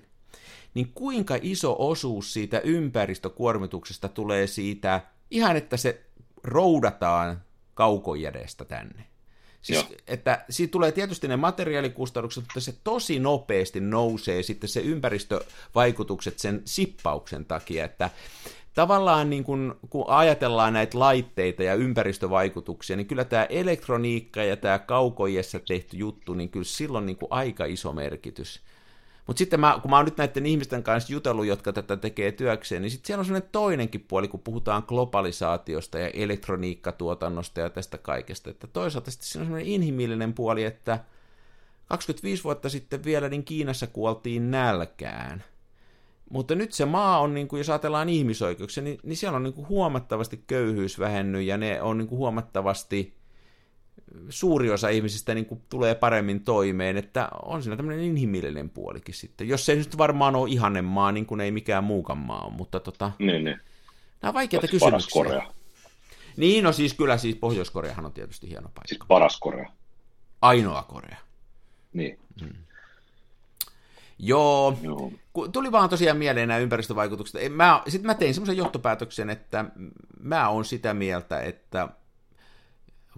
B: niin kuinka iso osuus siitä ympäristökuormituksesta tulee siitä ihan, että se roudataan kaukojädestä tänne. Siis, että siitä tulee tietysti ne materiaalikustannukset, mutta se tosi nopeasti nousee sitten se ympäristövaikutukset sen sippauksen takia, että tavallaan niin kun, kun ajatellaan näitä laitteita ja ympäristövaikutuksia, niin kyllä tämä elektroniikka ja tämä kaukojessa tehty juttu, niin kyllä silloin niin aika iso merkitys. Mutta sitten mä, kun mä oon nyt näiden ihmisten kanssa jutellut, jotka tätä tekee työkseen, niin sitten siellä on sellainen toinenkin puoli, kun puhutaan globalisaatiosta ja elektroniikkatuotannosta ja tästä kaikesta. Että toisaalta sitten siinä on sellainen inhimillinen puoli, että 25 vuotta sitten vielä niin Kiinassa kuoltiin nälkään. Mutta nyt se maa on, niin kuin, jos ajatellaan ihmisoikeuksia, niin, niin siellä on niin kuin huomattavasti köyhyys vähennyt ja ne on niin kuin huomattavasti suuri osa ihmisistä niin kuin tulee paremmin toimeen, että on siinä tämmöinen inhimillinen puolikin sitten. Jos se ei nyt varmaan ole ihanen maa, niin kuin ei mikään muukaan maa ole, mutta tota,
C: niin, niin.
B: nämä on vaikeita kysymyksiä. Paras Korea. Niin, no siis kyllä siis Pohjois-Koreahan on tietysti hieno paikka. Siis
C: paras Korea.
B: Ainoa Korea.
C: Niin. Hmm.
B: Joo, Joo. tuli vaan tosiaan mieleen nämä ympäristövaikutukset. Sitten mä tein semmoisen johtopäätöksen, että mä oon sitä mieltä, että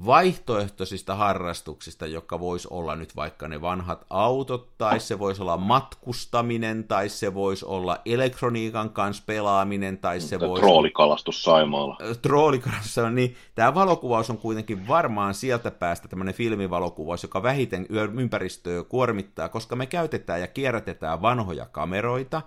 B: vaihtoehtoisista harrastuksista, joka voisi olla nyt vaikka ne vanhat autot, tai se voisi olla matkustaminen, tai se voisi olla elektroniikan kanssa pelaaminen, tai se voisi...
C: Troolikalastus Saimaalla.
B: Troolikalastus, niin. Tämä valokuvaus on kuitenkin varmaan sieltä päästä tämmöinen filmivalokuvaus, joka vähiten ympäristöä kuormittaa, koska me käytetään ja kierrätetään vanhoja kameroita,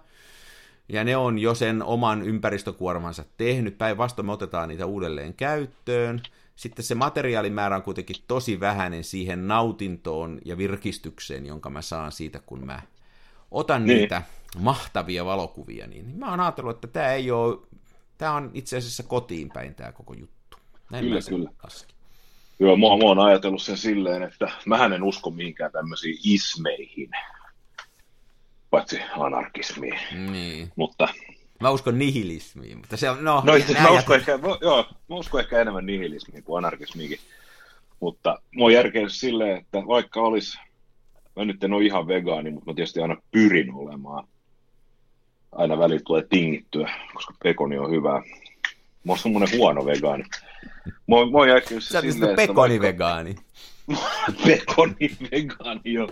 B: ja ne on jo sen oman ympäristökuormansa tehnyt, päinvastoin me otetaan niitä uudelleen käyttöön, sitten se materiaalimäärä on kuitenkin tosi vähäinen siihen nautintoon ja virkistykseen, jonka mä saan siitä, kun mä otan niin. niitä mahtavia valokuvia, niin mä oon ajatellut, että tämä ei ole, tämä on itse asiassa kotiin päin tämä koko juttu.
C: Näin kyllä, kyllä. Laskin. Joo, mä, mä oon ajatellut sen silleen, että mä en usko mihinkään tämmöisiin ismeihin, paitsi anarkismiin. Niin. Mutta
B: Mä uskon nihilismiin, mutta se on, no...
C: No itse mä uskon, ehkä, mä, joo, mä uskon ehkä enemmän nihilismiin kuin anarkismiinkin. Mutta mä oon järkeillyt silleen, että vaikka olisi, mä nyt en ole ihan vegaani, mutta mä tietysti aina pyrin olemaan. Aina välillä tulee tingittyä, koska pekoni on hyvää. Mä oon semmonen huono vegaani. Mä oon, mä oon järkeillyt
B: Sä silleen, että pekoni-vegaani. <laughs>
C: pekoni-vegaani, joo.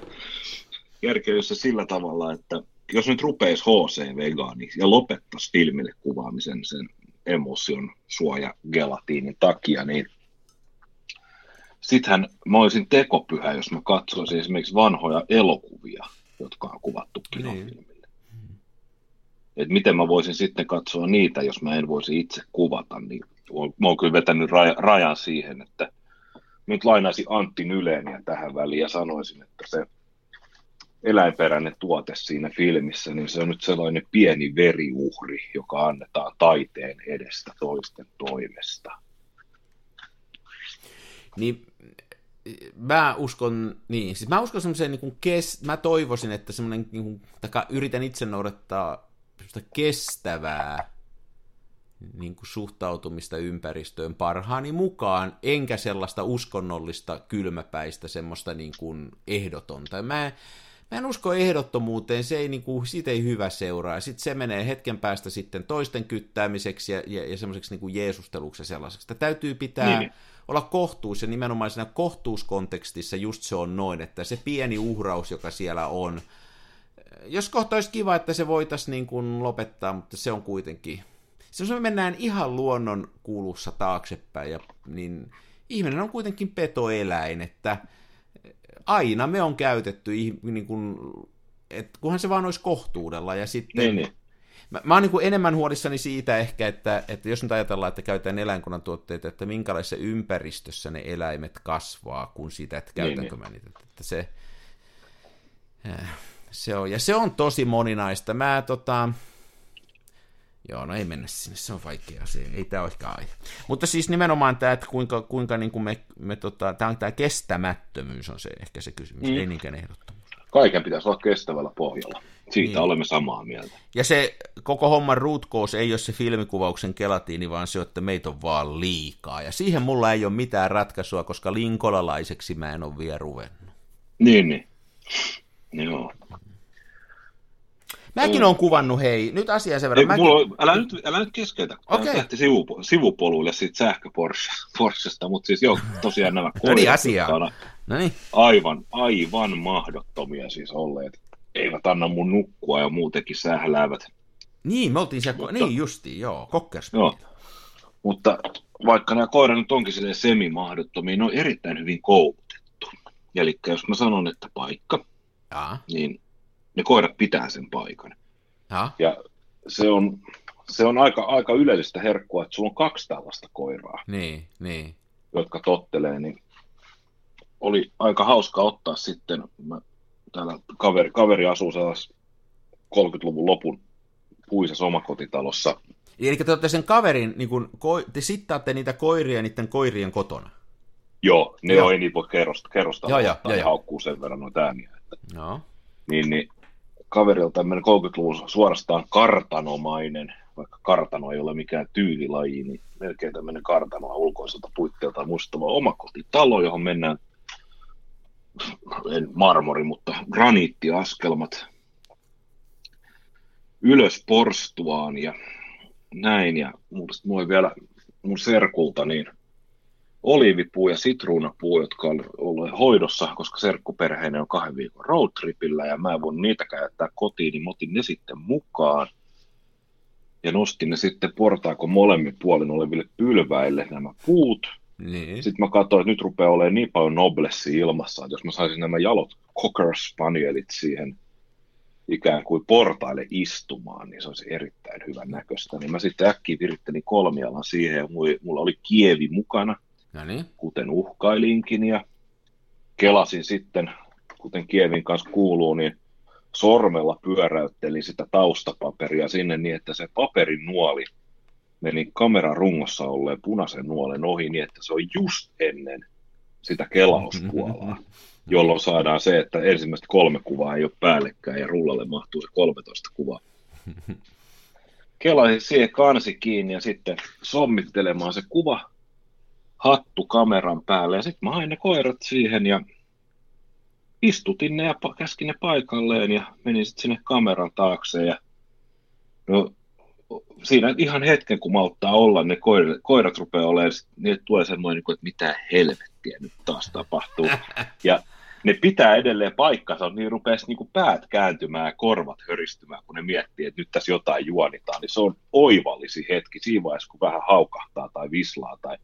C: Se sillä tavalla, että jos nyt rupeisi HC-vegaani ja lopettaisi filmille kuvaamisen sen emotion suoja gelatiinin takia, niin sittenhän mä olisin tekopyhä, jos mä katsoisin esimerkiksi vanhoja elokuvia, jotka on kuvattu niin. kinofilmille. Niin. Et miten mä voisin sitten katsoa niitä, jos mä en voisi itse kuvata, niin mä oon kyllä vetänyt rajan siihen, että nyt lainaisin Antti Nyleeniä tähän väliin ja sanoisin, että se eläinperäinen tuote siinä filmissä, niin se on nyt sellainen pieni veriuhri, joka annetaan taiteen edestä toisten toimesta.
B: Niin mä uskon, niin, siis mä uskon semmoiseen niin kes, mä toivoisin, että semmoinen, niin kuin, taka, yritän itse noudattaa kestävää niin kuin suhtautumista ympäristöön parhaani mukaan, enkä sellaista uskonnollista kylmäpäistä, semmoista niin kuin ehdotonta. Mä, mä en usko ehdottomuuteen, se ei, niin kuin, siitä ei hyvä seuraa. Sitten se menee hetken päästä sitten toisten kyttäämiseksi ja, ja, ja semmoiseksi niin kuin jeesusteluksi ja sellaiseksi. Sitä täytyy pitää niin. olla kohtuus, ja nimenomaan siinä kohtuuskontekstissa just se on noin, että se pieni uhraus, joka siellä on, jos kohta olisi kiva, että se voitaisiin niin kuin lopettaa, mutta se on kuitenkin... Se on, me mennään ihan luonnon kuulussa taaksepäin, ja, niin ihminen on kuitenkin petoeläin, että aina me on käytetty, niin kuin, että kunhan se vaan olisi kohtuudella, ja sitten... Niin, niin. mä, mä oon niin enemmän huolissani siitä ehkä, että, että jos nyt ajatellaan, että käytetään eläinkunnan tuotteita, että minkälaisessa ympäristössä ne eläimet kasvaa, kun sitä, että käytänkö niin, mä niitä. Että se, äh, se on, ja se on tosi moninaista. Mä tota, Joo, no ei mennä sinne, se on vaikea asia, ei tämä ole ehkä aihe. Mutta siis nimenomaan tämä, että kuinka, kuinka niin kuin me, me tota, tämä, on, tämä kestämättömyys on se ehkä se kysymys, mm. ei niinkään ehdottomuus.
C: Kaiken pitäisi olla kestävällä pohjalla. Siitä niin. olemme samaa mieltä.
B: Ja se koko homman root cause ei ole se filmikuvauksen kelatiini, vaan se, että meitä on vaan liikaa. Ja siihen mulla ei ole mitään ratkaisua, koska linkolalaiseksi mä en ole vielä ruvennut.
C: Niin, niin. Joo.
B: Mäkin olen kuvannut, hei, nyt asia sen verran.
C: Ei, Mäkin... mulla, älä, nyt, älä nyt keskeytä, okay. lähti sivu, sivupoluille siitä sähkö <laughs> Porschesta, mutta siis joo, tosiaan nämä
B: no niin, asiaa. No niin.
C: aivan, aivan mahdottomia siis olleet. Eivät anna mun nukkua ja muutenkin sähläävät.
B: Niin, me oltiin siellä, mutta, niin justiin, joo, kokkerspeed. Joo,
C: mutta vaikka nämä koirat nyt onkin sille semi-mahdottomia, ne on erittäin hyvin koulutettu. Eli jos mä sanon, että paikka, ja. niin ne koirat pitää sen paikan.
B: Ja,
C: ja se on, se on aika, aika yleistä herkkua, että sulla on kaksi tällaista koiraa,
B: niin, niin.
C: jotka tottelee, niin oli aika hauska ottaa sitten, mä, täällä kaveri, kaveri asuu sellaisessa 30-luvun lopun puisessa omakotitalossa.
B: Eli te olette sen kaverin, niin kun, te sittaatte niitä koiria niiden koirien kotona?
C: Joo, ne joo. ei niitä voi kerrosta, kerrosta joo, joo, joo, haukkuu sen verran noita ääniä. Että,
B: joo.
C: Niin, niin kaverilla tämmöinen 30-luvun suorastaan kartanomainen, vaikka kartano ei ole mikään tyylilaji, niin melkein tämmöinen kartanoa ulkoiselta puitteelta muistava omakotitalo, johon mennään en marmori, mutta graniittiaskelmat ylös porstuaan ja näin. Ja mulla vielä mun serkulta niin oliivipuu ja sitruunapuu, jotka on ollut hoidossa, koska serkkuperheinen on kahden viikon roadtripillä ja mä en voinut niitä käyttää kotiin, niin otin ne sitten mukaan. Ja nostin ne sitten portaako molemmin puolin oleville pylväille nämä puut.
B: Niin.
C: Sitten mä katsoin, että nyt rupeaa olemaan niin paljon noblessi ilmassa, että jos mä saisin nämä jalot Cocker Spanielit siihen ikään kuin portaille istumaan, niin se olisi erittäin hyvän näköistä. Niin mä sitten äkkiä virittelin kolmialan siihen ja mulla oli kievi mukana –
B: Noniin.
C: kuten uhkailinkin, ja kelasin sitten, kuten Kievin kanssa kuuluu, niin sormella pyöräyttelin sitä taustapaperia sinne niin, että se paperin nuoli meni kameran rungossa olleen punaisen nuolen ohi niin, että se on just ennen sitä kelauspuolaa, <laughs> jolloin saadaan se, että ensimmäistä kolme kuvaa ei ole päällekkäin ja rullalle mahtuu se 13 kuvaa. <laughs> Kelasin siihen kansi kiinni ja sitten sommittelemaan se kuva hattu kameran päälle ja sitten mä hain ne koirat siihen ja istutin ne ja käskin ne paikalleen ja menin sitten sinne kameran taakse ja no, siinä ihan hetken, kun malttaa olla, ne koirat, koirat rupeaa olemaan, niin tulee semmoinen, että mitä helvettiä nyt taas tapahtuu. <laughs> Ja ne pitää edelleen paikkansa, niin rupeaa niin päät kääntymään ja korvat höristymään, kun ne miettii, että nyt tässä jotain juonitaan, niin se on oivallisi hetki siinä vaiheessa, kun vähän haukahtaa tai vislaa tai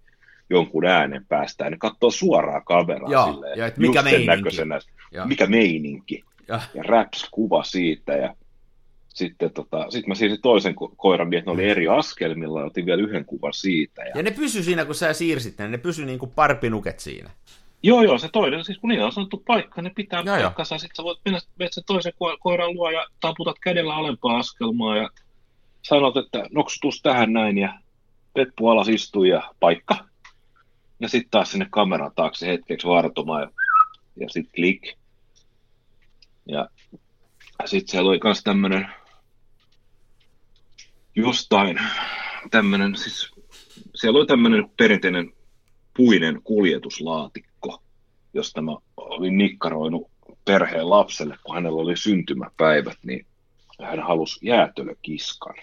C: jonkun äänen päästä, ne katsoo suoraan kameraa
B: Joo, silleen, ja
C: mikä meininki. näköisenä, ja. mikä meininki, ja, ja raps kuva siitä, ja sitten tota, sit mä siirsin toisen ko- koiran niin, että ne oli eri askelmilla, ja otin vielä yhden kuvan siitä. Ja,
B: ja ne pysy siinä, kun sä siirsit ne, ne pysy niin kuin parpinuket siinä.
C: Joo, joo, se toinen, siis kun niillä on sanottu paikka, ne pitää joo, paikkansa, sitten sä voit mennä, mennä sen toisen ko- koiran luo ja taputat kädellä alempaa askelmaa ja sanot, että noksutus tähän näin ja Peppu alas istuu ja paikka ja sitten taas sinne kameran taakse hetkeksi vartumaan ja, ja sitten klik. Ja sitten siellä oli myös tämmöinen jostain tämmöinen, siis siellä oli tämmöinen perinteinen puinen kuljetuslaatikko, josta mä olin nikkaroinut perheen lapselle, kun hänellä oli syntymäpäivät, niin hän halusi jäätölökiskan.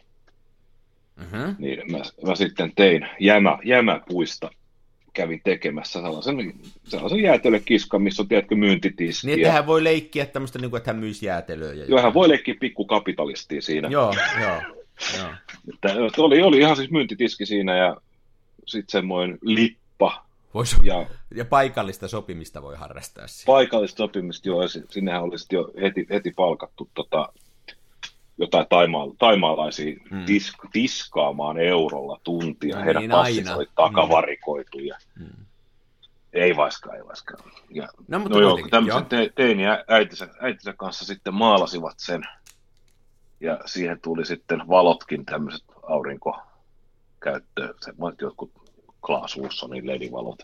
C: Mm-hmm. Niin mä, mä, sitten tein jämä, jämäpuista kävin tekemässä sellaisen, sellaisen jäätelökiskan, missä on, tiedätkö, myyntitiski.
B: Niin, että hän voi leikkiä tämmöistä, niin kuin, että hän myisi jäätelöä. Ja
C: joo, hän voi leikkiä pikkukapitalistia siinä.
B: joo, joo. joo.
C: Että, oli, oli ihan siis myyntitiski siinä ja sitten semmoinen lippa.
B: Vois, ja, ja paikallista sopimista voi harrastaa siinä.
C: Paikallista sopimista, joo, sinnehän olisi jo heti, heti palkattu tota, jotain taima- taimaalaisia mm. tis- tiskaamaan eurolla tuntia. No, Heidän niin, passinsa oli takavarikoitu ja mm. ei vaiskaan, ei vaiskaan. Ja, no, mutta no joo, tämmöisen te- teini äitinsä, äitinsä kanssa sitten maalasivat sen ja siihen tuli sitten valotkin tämmöiset aurinkokäyttöön, semmoiset jotkut Klaas Wilsonin ledivalot.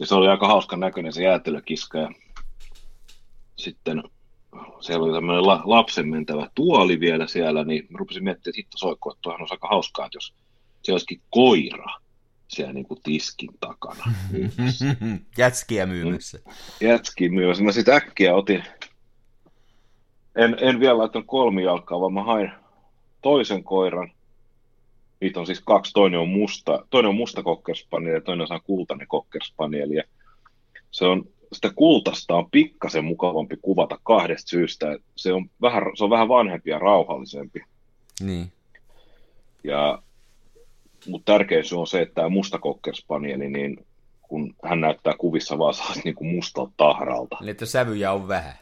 C: Ja se oli aika hauskan näköinen se jäätelökiska ja sitten siellä oli tämmöinen la, lapsen mentävä tuoli vielä siellä, niin rupesin miettimään, että hitto soikko, että tuohan olisi aika hauskaa, että jos se olisikin koira siellä niin kuin tiskin takana. <laughs>
B: Jätskiä myymässä.
C: Jätskiä myymässä. Mä sitten äkkiä otin, en, en vielä laittanut kolmijalkaa, vaan mä hain toisen koiran. Niitä on siis kaksi, toinen on musta, toinen on musta kokkerspanieli ja toinen on kultainen kokkerspanieli. Ja se on sitä kultasta on pikkasen mukavampi kuvata kahdesta syystä. Se on vähän, se on vähän vanhempi ja rauhallisempi.
B: Niin.
C: Ja, mutta tärkein syy on se, että tämä musta kokkerspanieli, niin kun hän näyttää kuvissa vaan saa niin kuin mustalta tahralta.
B: Eli että sävyjä on vähän.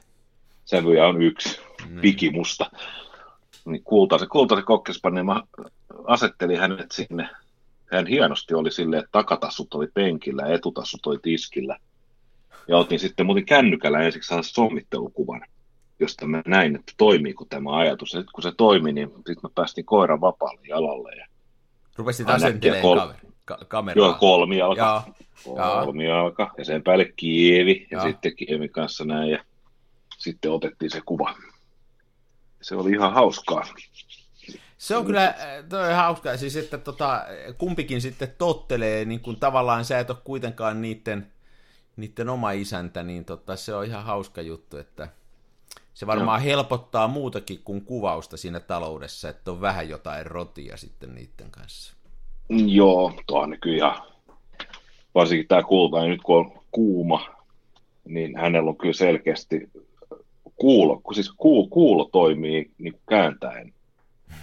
C: Sävyjä on yksi, niin. pikimusta. Niin kultaisen, kultaisen kokkerspanieli, mä asettelin hänet sinne. Hän hienosti oli silleen, että takatassut oli penkillä ja etutassut oli tiskillä ja otin sitten muuten kännykällä ensiksi sommittelukuvan, josta mä näin, että toimiiko tämä ajatus. Ja kun se toimi, niin sitten mä päästin koiran vapaalle jalalle. Ja
B: Rupesit asentelemaan kol- ka- kameraa.
C: Joo, kolmijalka. Kolmijalka. Ja sen päälle kievi. Ja, ja sitten kievi kanssa näin. Ja sitten otettiin se kuva. Se oli ihan hauskaa.
B: Se on kyllä toi hauskaa, siis että tota, kumpikin sitten tottelee, niin kuin tavallaan sä et ole kuitenkaan niiden niiden oma isäntä, niin tota, se on ihan hauska juttu, että se varmaan no. helpottaa muutakin kuin kuvausta siinä taloudessa, että on vähän jotain rotia sitten niiden kanssa.
C: Joo, tuo on kyllä varsinkin tämä kulta, niin nyt kun on kuuma, niin hänellä on kyllä selkeästi kuulo, siis kuulo, kuulo toimii niin kääntäen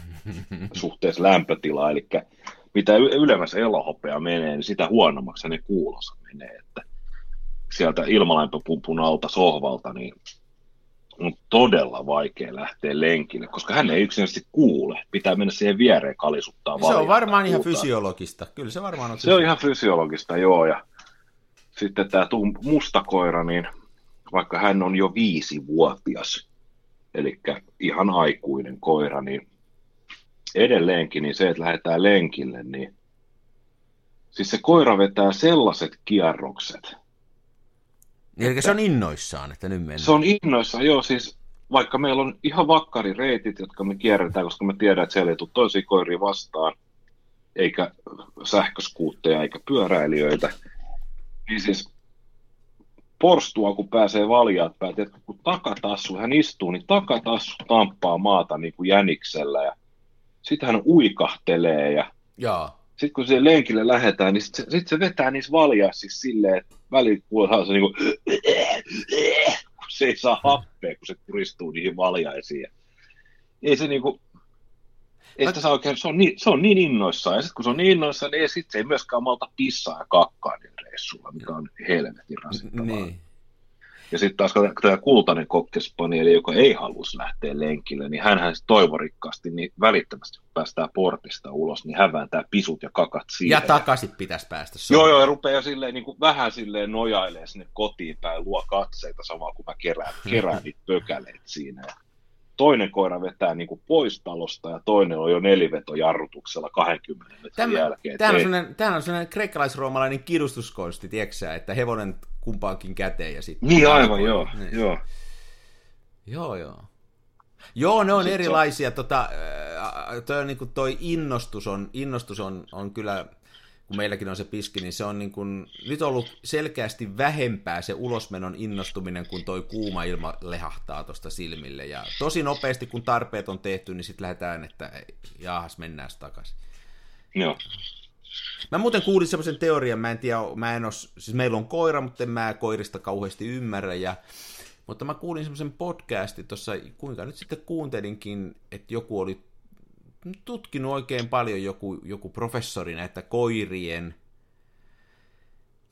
C: <laughs> suhteessa lämpötilaa, eli mitä ylemmäs elohopea menee, niin sitä huonommaksi hänen kuulossa menee, että sieltä ilmalämpöpumpun alta sohvalta, niin on todella vaikea lähteä lenkille, koska hän ei yksinkertaisesti kuule. Pitää mennä siihen viereen kalisuttaa
B: Se on varmaan ihan fysiologista. Kyllä se varmaan on.
C: Se on ihan fysiologista, joo. Ja sitten tämä mustakoira, niin vaikka hän on jo viisivuotias, eli ihan aikuinen koira, niin edelleenkin niin se, että lähdetään lenkille, niin siis se koira vetää sellaiset kierrokset,
B: Eli se on innoissaan, että nyt mennään.
C: Se on innoissaan, joo, siis vaikka meillä on ihan vakkarireitit, jotka me kierretään, koska me tiedän, että siellä ei tule toisia koiria vastaan, eikä sähköskuutteja, eikä pyöräilijöitä, niin siis porstua, kun pääsee valjaat päät, että kun takatassu, hän istuu, niin takatassu tamppaa maata niin kuin jäniksellä ja sitten hän uikahtelee ja
B: Jaa
C: sitten kun se lenkille lähdetään, niin sitten se, sit se vetää niissä valjaissa siis silleen, että väliin kuuluu se niinku, se ei saa happea, kun se kuristuu niihin valjaisiin. Ei se niinku, ei sitä saa oikein, se on niin, se on niin innoissaan, ja sitten kun se on niin innoissaan, niin sitten se ei myöskään malta pissaa ja kakkaa niin reissulla, mikä on helvetin rasittavaa. Niin. Ja sitten taas tämä kultainen kokkespanieli, joka ei halus lähteä lenkille, niin hän toivorikkaasti niin välittömästi, kun päästään portista ulos, niin hän vääntää pisut ja kakat siihen.
B: Ja takaisin pitäisi päästä.
C: Joo, joo, ja rupeaa silleen, niin kuin, vähän silleen nojailee sinne kotiin päin, luo katseita samaa kuin mä kerään, kerään niitä pökäleitä siinä. Ja toinen koira vetää niin kuin pois talosta ja toinen on jo nelivetojarrutuksella 20 metrin tämä, jälkeen.
B: Tämä on, sellainen, sellainen kreikkalaisroomalainen kidustuskonsti, tiedätkö että hevonen kumpaankin käteen ja sitten...
C: Niin aivan, joo, niin. joo.
B: Joo, joo. Joo, ne on sitten erilaisia. Se... Tota, toi, niin kuin toi innostus, on, innostus on, on kyllä kun meilläkin on se piski, niin se on niin kuin, nyt ollut selkeästi vähempää se ulosmenon innostuminen, kun toi kuuma ilma lehahtaa tuosta silmille. Ja tosi nopeasti, kun tarpeet on tehty, niin sitten lähdetään, että jaahas, mennään takaisin.
C: Joo.
B: Mä muuten kuulin semmoisen teorian, mä en tiedä, mä en os, siis meillä on koira, mutta en mä koirista kauheasti ymmärrä, ja, mutta mä kuulin semmoisen podcastin tuossa, kuinka nyt sitten kuuntelinkin, että joku oli tutkinut oikein paljon joku, joku professori näitä koirien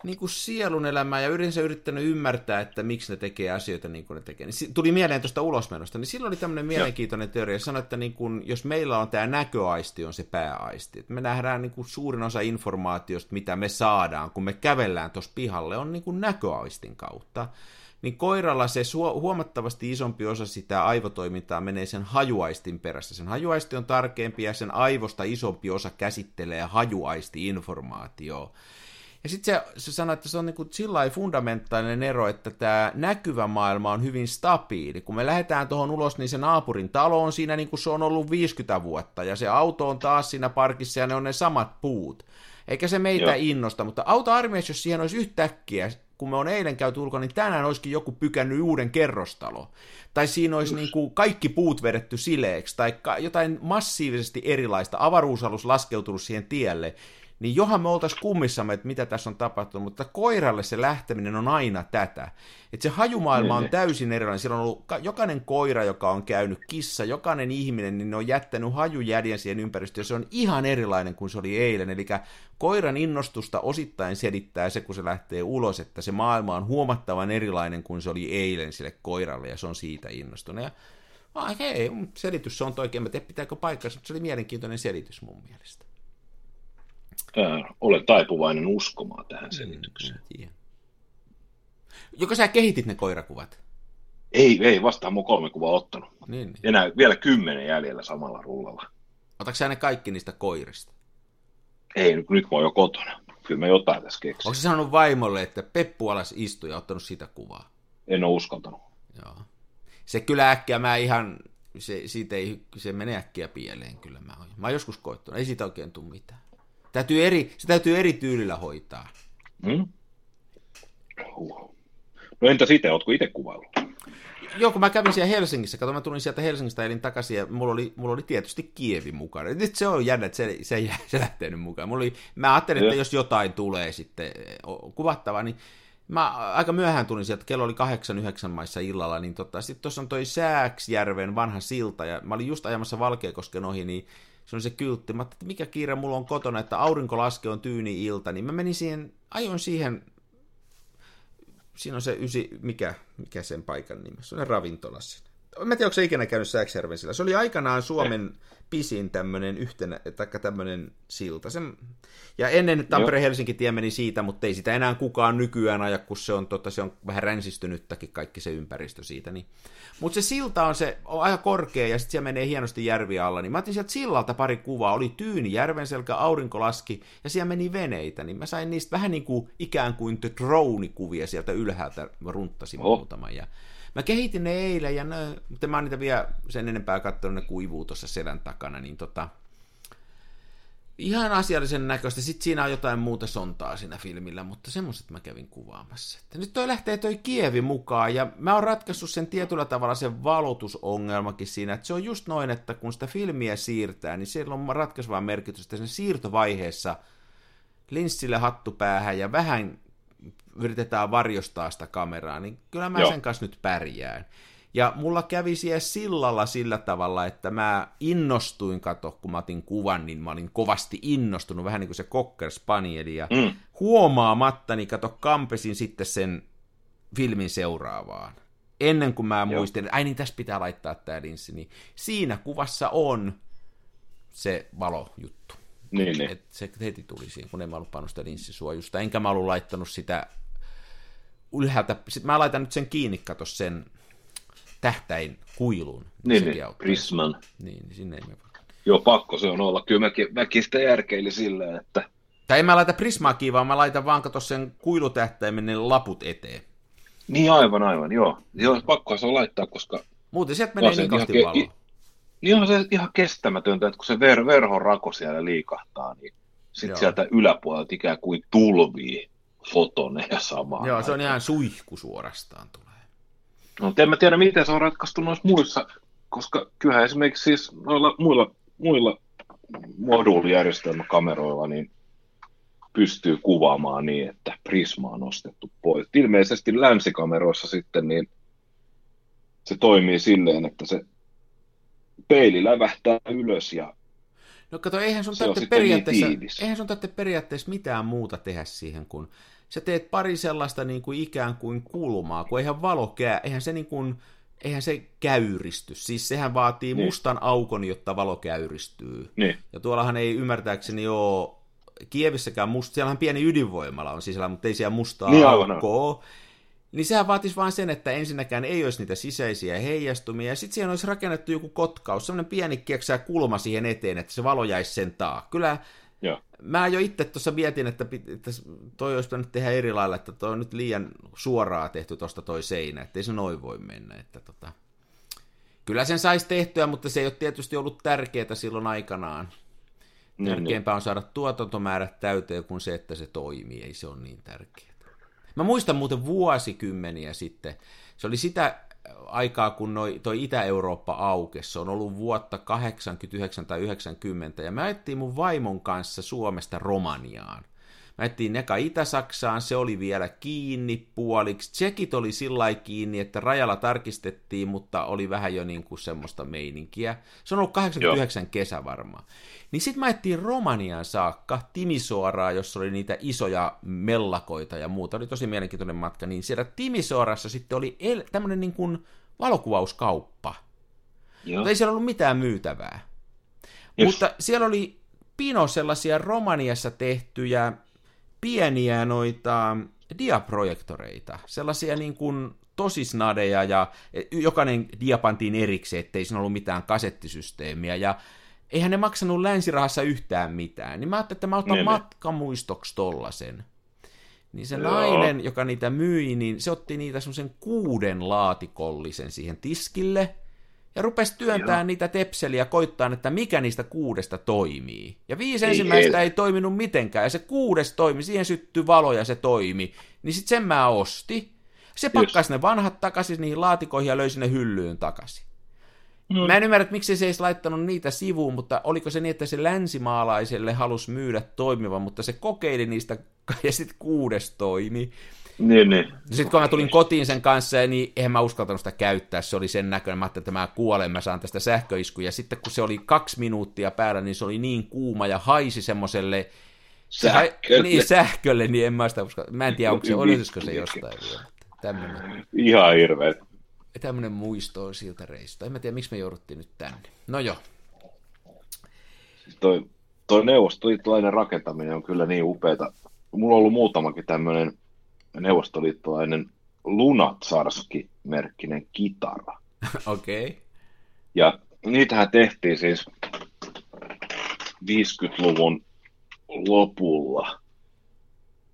B: niin kuin sielun elämää ja yleensä yrittänyt ymmärtää, että miksi ne tekee asioita niin kuin ne tekee. Niin tuli mieleen tuosta ulosmenosta, niin silloin oli tämmöinen mielenkiintoinen teoria, sanoi, että niin kuin, jos meillä on tämä näköaisti, on se pääaisti. Että me nähdään niin kuin suurin osa informaatiosta, mitä me saadaan, kun me kävellään tuossa pihalle, on niin kuin näköaistin kautta. Niin koiralla se huomattavasti isompi osa sitä aivotoimintaa menee sen hajuaistin perässä. Sen hajuaisti on tarkempi ja sen aivosta isompi osa käsittelee hajuaisti-informaatioa. Ja sitten se, se sanoi, että se on niinku sillä fundamentaalinen ero, että tämä näkyvä maailma on hyvin stabiili. Kun me lähdetään tuohon ulos, niin se naapurin talo on siinä niin kuin se on ollut 50 vuotta, ja se auto on taas siinä parkissa, ja ne on ne samat puut. Eikä se meitä Joo. innosta, mutta auto armeijassa, jos siihen olisi yhtäkkiä, kun me on eilen käyty ulkona, niin tänään olisikin joku pykännyt uuden kerrostalo. Tai siinä olisi niin kuin kaikki puut vedetty sileeksi, tai jotain massiivisesti erilaista, avaruusalus laskeutunut siihen tielle, niin johan me oltaisiin kummissamme, että mitä tässä on tapahtunut, mutta koiralle se lähteminen on aina tätä. Että se hajumaailma on niin. täysin erilainen. Siellä on ollut jokainen koira, joka on käynyt kissa, jokainen ihminen, niin ne on jättänyt hajujäljen siihen ympäristöön, ja se on ihan erilainen kuin se oli eilen. Eli koiran innostusta osittain selittää se, kun se lähtee ulos, että se maailma on huomattavan erilainen kuin se oli eilen sille koiralle, ja se on siitä innostunut. Ja Ah, hei, selitys se on oikein, mä tiedä pitääkö paikkansa, mutta se oli mielenkiintoinen selitys mun mielestä
C: ää, ole taipuvainen uskomaan tähän mm, selitykseen. Mm,
B: Joko sä kehitit ne koirakuvat?
C: Ei, ei, vastaan mun kolme kuvaa ottanut. Niin, niin. Enää vielä kymmenen jäljellä samalla rullalla.
B: Otatko sä ne kaikki niistä koirista?
C: Ei, nyt, nyt mä oon jo kotona. Kyllä mä jotain tässä keksin.
B: Onko sanonut vaimolle, että Peppu alas istui ja ottanut sitä kuvaa?
C: En ole uskaltanut.
B: Joo. Se kyllä äkkiä, mä ihan, se, siitä ei, se menee äkkiä pieleen kyllä mä oon. Mä oon joskus koittanut, ei siitä oikein tule mitään. Täytyy eri, se täytyy eri tyylillä hoitaa. Hmm?
C: No entä sitten, ootko itse kuvaillut?
B: Joo, kun mä kävin siellä Helsingissä, kato mä tulin sieltä Helsingistä elin takaisin ja mulla oli, mulla oli tietysti Kievi mukana. Nyt se on jännä, että se, se, se lähtee nyt mukaan. Mulla oli, mä ajattelin, että jos jotain tulee sitten kuvattava, niin mä aika myöhään tulin sieltä, kello oli 8-9 maissa illalla, niin tota, sitten tuossa on toi Sääksjärven vanha silta, ja mä olin just ajamassa Valkeakosken ohi, niin se on se kyltti. Mä että mikä kiire mulla on kotona, että aurinko laskee on tyyni ilta, niin mä menin siihen, ajoin siihen, siinä on se ysi, mikä, mikä sen paikan nimi, se on ravintola siinä. Mä en tiedä, onko se ikinä käynyt Sääksjärven sillä. Se oli aikanaan Suomen pisin tämmöinen yhtenä, taikka tämmöinen silta. Sen, ja ennen Tampere-Helsinki-tie meni siitä, mutta ei sitä enää kukaan nykyään aja, kun se on, tota, se on vähän ränsistynyttäkin kaikki se ympäristö siitä. Niin. Mutta se silta on, se, on aika korkea ja sitten siellä menee hienosti järvi alla. Niin mä otin sieltä sillalta pari kuvaa. Oli tyyni, järvenselkä, aurinko laski ja siellä meni veneitä. Niin mä sain niistä vähän niin kuin ikään kuin drone-kuvia sieltä ylhäältä. Mä runttasin oh. muutaman. Ja Mä kehitin ne eilen, ja ne, mutta mä oon niitä vielä sen enempää katsonut, ne kuivuu tuossa selän takana, niin tota, ihan asiallisen näköistä. Sitten siinä on jotain muuta sontaa siinä filmillä, mutta semmoiset mä kävin kuvaamassa. Että nyt toi lähtee toi Kievi mukaan, ja mä oon ratkaissut sen tietyllä tavalla sen valotusongelmakin siinä, että se on just noin, että kun sitä filmiä siirtää, niin siellä on ratkaisevaa merkitystä sen siirtovaiheessa linssille hattu päähän ja vähän yritetään varjostaa sitä kameraa, niin kyllä mä Joo. sen kanssa nyt pärjään. Ja mulla kävi siellä sillalla sillä tavalla, että mä innostuin, kato, kun mä otin kuvan, niin mä olin kovasti innostunut, vähän niin kuin se Cocker Spanieli, ja mm. huomaamattani, kato, kampesin sitten sen filmin seuraavaan. Ennen kuin mä muistin, että ai niin, tässä pitää laittaa tämä linssi, niin siinä kuvassa on se valojuttu.
C: Niin, niin.
B: Et se heti tuli siihen, kun en mä ollut pannut sitä linssisuojusta, enkä mä ollut laittanut sitä ylhäältä, sit mä laitan nyt sen kiinni, kato sen tähtäin kuiluun.
C: Niin, niin prisman.
B: Niin, niin sinne ei me
C: Joo, pakko se on olla. Kyllä mäkin, mäkin sitä järkeili silleen, että...
B: Tai en mä laita prismaa kiinni, vaan mä laitan vaan kato sen kuilutähtäimen ne laput eteen.
C: Niin aivan, aivan, joo. Joo, pakko se on laittaa, koska...
B: Muuten sieltä menee niin ke- valoa.
C: Niin on se ihan kestämätöntä, että kun se ver- verhon rako siellä liikahtaa, niin sitten sieltä yläpuolelta ikään kuin tulvii fotoneja samaan.
B: Joo, se on ihan suihku suorastaan tulee.
C: No, en mä tiedä, miten se on ratkaistu noissa muissa, koska kyllähän esimerkiksi siis noilla muilla, muilla moduulijärjestelmäkameroilla niin pystyy kuvaamaan niin, että prisma on nostettu pois. Ilmeisesti länsikameroissa sitten niin se toimii silleen, että se peili lävähtää ylös ja
B: No kato, eihän sun, tarvitse niin periaatteessa, niin eihän sun tarvitse periaatteessa mitään muuta tehdä siihen, kun sä teet pari sellaista niin kuin ikään kuin kulmaa, kun eihän valo käy, eihän se niin kuin, eihän se käyristy. Siis sehän vaatii niin. mustan aukon, jotta valo käyristyy.
C: Niin.
B: Ja tuollahan ei ymmärtääkseni ole Kievissäkään musta, siellähän pieni ydinvoimala on sisällä, mutta ei siellä mustaa niin, aukkoa. Niin sehän vaatisi vain sen, että ensinnäkään ei olisi niitä sisäisiä heijastumia, ja sitten siihen olisi rakennettu joku kotkaus, semmoinen pieni kieksää kulma siihen eteen, että se valo jäisi sen taa. Kyllä
C: Joo.
B: mä jo itse tuossa mietin, että, että toi olisi pitänyt tehdä eri lailla, että toi on nyt liian suoraa tehty tuosta toi seinä, että ei se noin voi mennä. Että tota... Kyllä sen saisi tehtyä, mutta se ei ole tietysti ollut tärkeää silloin aikanaan. Niin, niin. Tärkeämpää on saada tuotantomäärät täyteen kuin se, että se toimii. Ei se ole niin tärkeää. Mä muistan muuten vuosikymmeniä sitten. Se oli sitä aikaa, kun noi, toi Itä-Eurooppa aukesi. Se on ollut vuotta 89 tai 90. Ja mä ettiin mun vaimon kanssa Suomesta Romaniaan. Mä ettiin eka Itä-Saksaan, se oli vielä kiinni puoliksi. Tsekit oli sillä kiinni, että rajalla tarkistettiin, mutta oli vähän jo niin kuin semmoista meininkiä. Se on ollut 89 Joo. kesä varmaan. Niin sitten mä ettiin Romaniaan saakka, Timisoaraa, jossa oli niitä isoja mellakoita ja muuta. Oli tosi mielenkiintoinen matka. Niin siellä Timisoarassa sitten oli el- tämmöinen niin kuin valokuvauskauppa. Joo. Mutta ei siellä ollut mitään myytävää. Yes. Mutta siellä oli pino sellaisia Romaniassa tehtyjä pieniä noita diaprojektoreita, sellaisia niin kuin tosisnadeja ja jokainen dia pantiin erikseen, ettei siinä ollut mitään kasettisysteemiä ja eihän ne maksanut länsirahassa yhtään mitään. Niin mä ajattelin, että mä otan niin, matkamuistoksi tollasen. Niin se Joo. nainen, joka niitä myi, niin se otti niitä semmoisen kuuden laatikollisen siihen tiskille, ja rupesi työntää Joo. niitä tepseliä koittaa, että mikä niistä kuudesta toimii. Ja viisi ei, ensimmäistä ei. ei toiminut mitenkään, ja se kuudes toimi, siihen syttyi valo ja se toimi. Niin sitten sen mä osti. Se pakkasi ne vanhat takaisin niihin laatikoihin ja löysi ne hyllyyn takaisin. No. Mä en ymmärrä, että miksi se ei laittanut niitä sivuun, mutta oliko se niin, että se länsimaalaiselle halusi myydä toimivan, mutta se kokeili niistä <laughs> ja sitten kuudes toimi.
C: Niin, niin.
B: Sitten kun mä tulin kotiin sen kanssa, niin eihän mä uskaltanut sitä käyttää, se oli sen näköinen, mä ajattelin, että mä kuolen, mä saan tästä sähköiskuja. Sitten kun se oli kaksi minuuttia päällä, niin se oli niin kuuma ja haisi semmoiselle
C: sähkölle.
B: Niin, sähkölle, niin en mä sitä uskalla. Mä en tiedä, onko se, olisiko se jostain vielä. Tämmönen.
C: Ihan hirveä.
B: Tämmöinen muisto on siltä reissusta. En mä tiedä, miksi me jouduttiin nyt tänne. No joo.
C: Siis toi, toi neuvostoliittolainen rakentaminen on kyllä niin upeeta. Mulla on ollut muutamakin tämmöinen neuvostoliittolainen Lunatsarski-merkkinen kitara. <laughs>
B: Okei. Okay.
C: Ja niitähän tehtiin siis 50-luvun lopulla.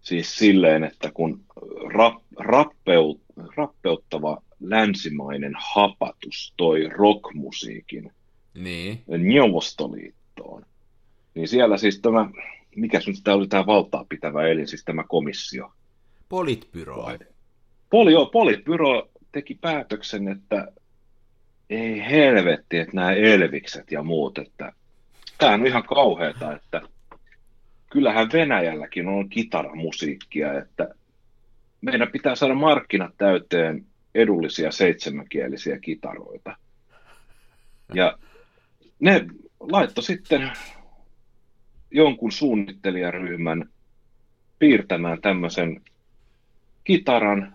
C: Siis silleen, että kun rap, rappeut, rappeuttava länsimainen hapatus toi rockmusiikin
B: niin.
C: Neuvostoliittoon, niin siellä siis tämä, mikä nyt tämä oli tämä valtaa pitävä elin, siis tämä komissio,
B: Politbyro.
C: Poli, joo, Politbyro teki päätöksen, että ei helvetti, että nämä elvikset ja muut, että tämä on ihan kauheata, että kyllähän Venäjälläkin on kitaramusiikkia, että meidän pitää saada markkinat täyteen edullisia seitsemänkielisiä kitaroita. Ja ne laittoi sitten jonkun suunnittelijaryhmän piirtämään tämmöisen kitaran,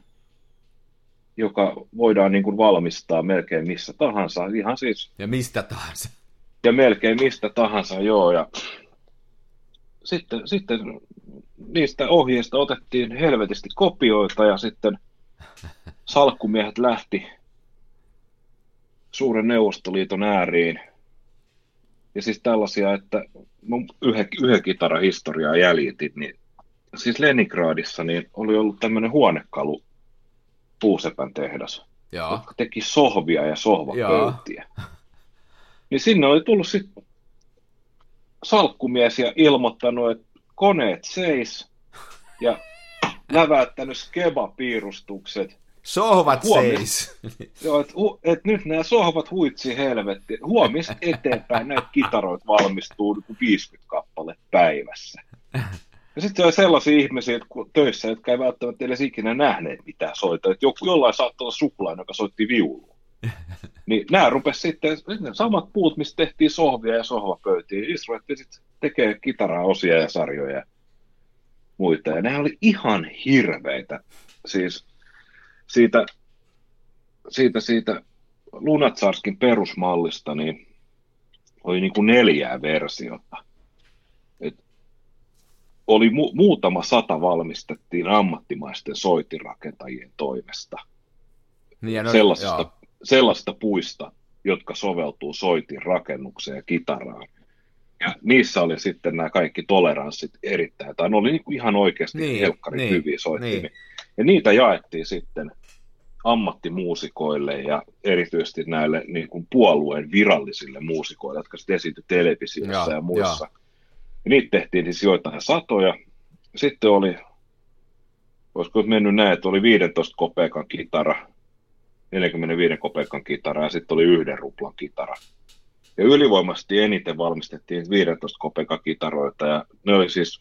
C: joka voidaan niin kuin valmistaa melkein missä tahansa. Ihan siis,
B: ja mistä tahansa.
C: Ja melkein mistä tahansa, joo. Ja sitten, sitten niistä ohjeista otettiin helvetisti kopioita ja sitten salkkumiehet lähti suuren Neuvostoliiton ääriin. Ja siis tällaisia, että yhden, yhden kitaran historiaa jäljitin, niin siis Leningradissa niin oli ollut tämmöinen huonekalu puusepän tehdas,
B: Joo.
C: jotka teki sohvia ja sohvapöytiä. <laughs> Niin sinne oli tullut sitten salkkumies ja ilmoittanut, että koneet seis ja <laughs> läväyttänyt skeba-piirustukset.
B: Sohvat Huomis, seis. <laughs>
C: Joo, että et nyt nämä sohvat huitsi helvetti. Huomis eteenpäin näitä kitaroita valmistuu 50 kappale päivässä. Ja sitten on sellaisia ihmisiä että töissä, jotka ei välttämättä edes ikinä nähneet mitään soita. Että joku, jollain saattaa olla suklainen, joka soitti viulua. <laughs> Niin nämä rupesi sitten, ne samat puut, mistä tehtiin sohvia ja sohvapöytiä, niin ruvettiin sitten tekee kitaraa osia ja sarjoja. muita, ja ne oli ihan hirveitä. Siis siitä, siitä, siitä Lunatsarskin perusmallista, niin oli niin kuin neljää versiota. Oli mu- muutama sata valmistettiin ammattimaisten soitirakentajien toimesta. Niin, no, sellaisista, sellaisista puista, jotka soveltuu soitin rakennukseen ja kitaraan. Ja niissä oli sitten nämä kaikki toleranssit erittäin, tai ne oli niin kuin ihan oikeasti niin, helkkarin niin, hyviä soittimia. Niin. Ja niitä jaettiin sitten ammattimuusikoille ja erityisesti näille niin kuin puolueen virallisille muusikoille, jotka sitten esiintyi televisiossa ja, ja muissa. Ja. Ja niitä tehtiin siis joitain satoja. Sitten oli, olisiko mennyt näin, että oli 15 kopeekan kitara, 45 kopeekan kitara ja sitten oli yhden ruplan kitara. Ja ylivoimaisesti eniten valmistettiin 15 kopeekan kitaroita ja ne oli siis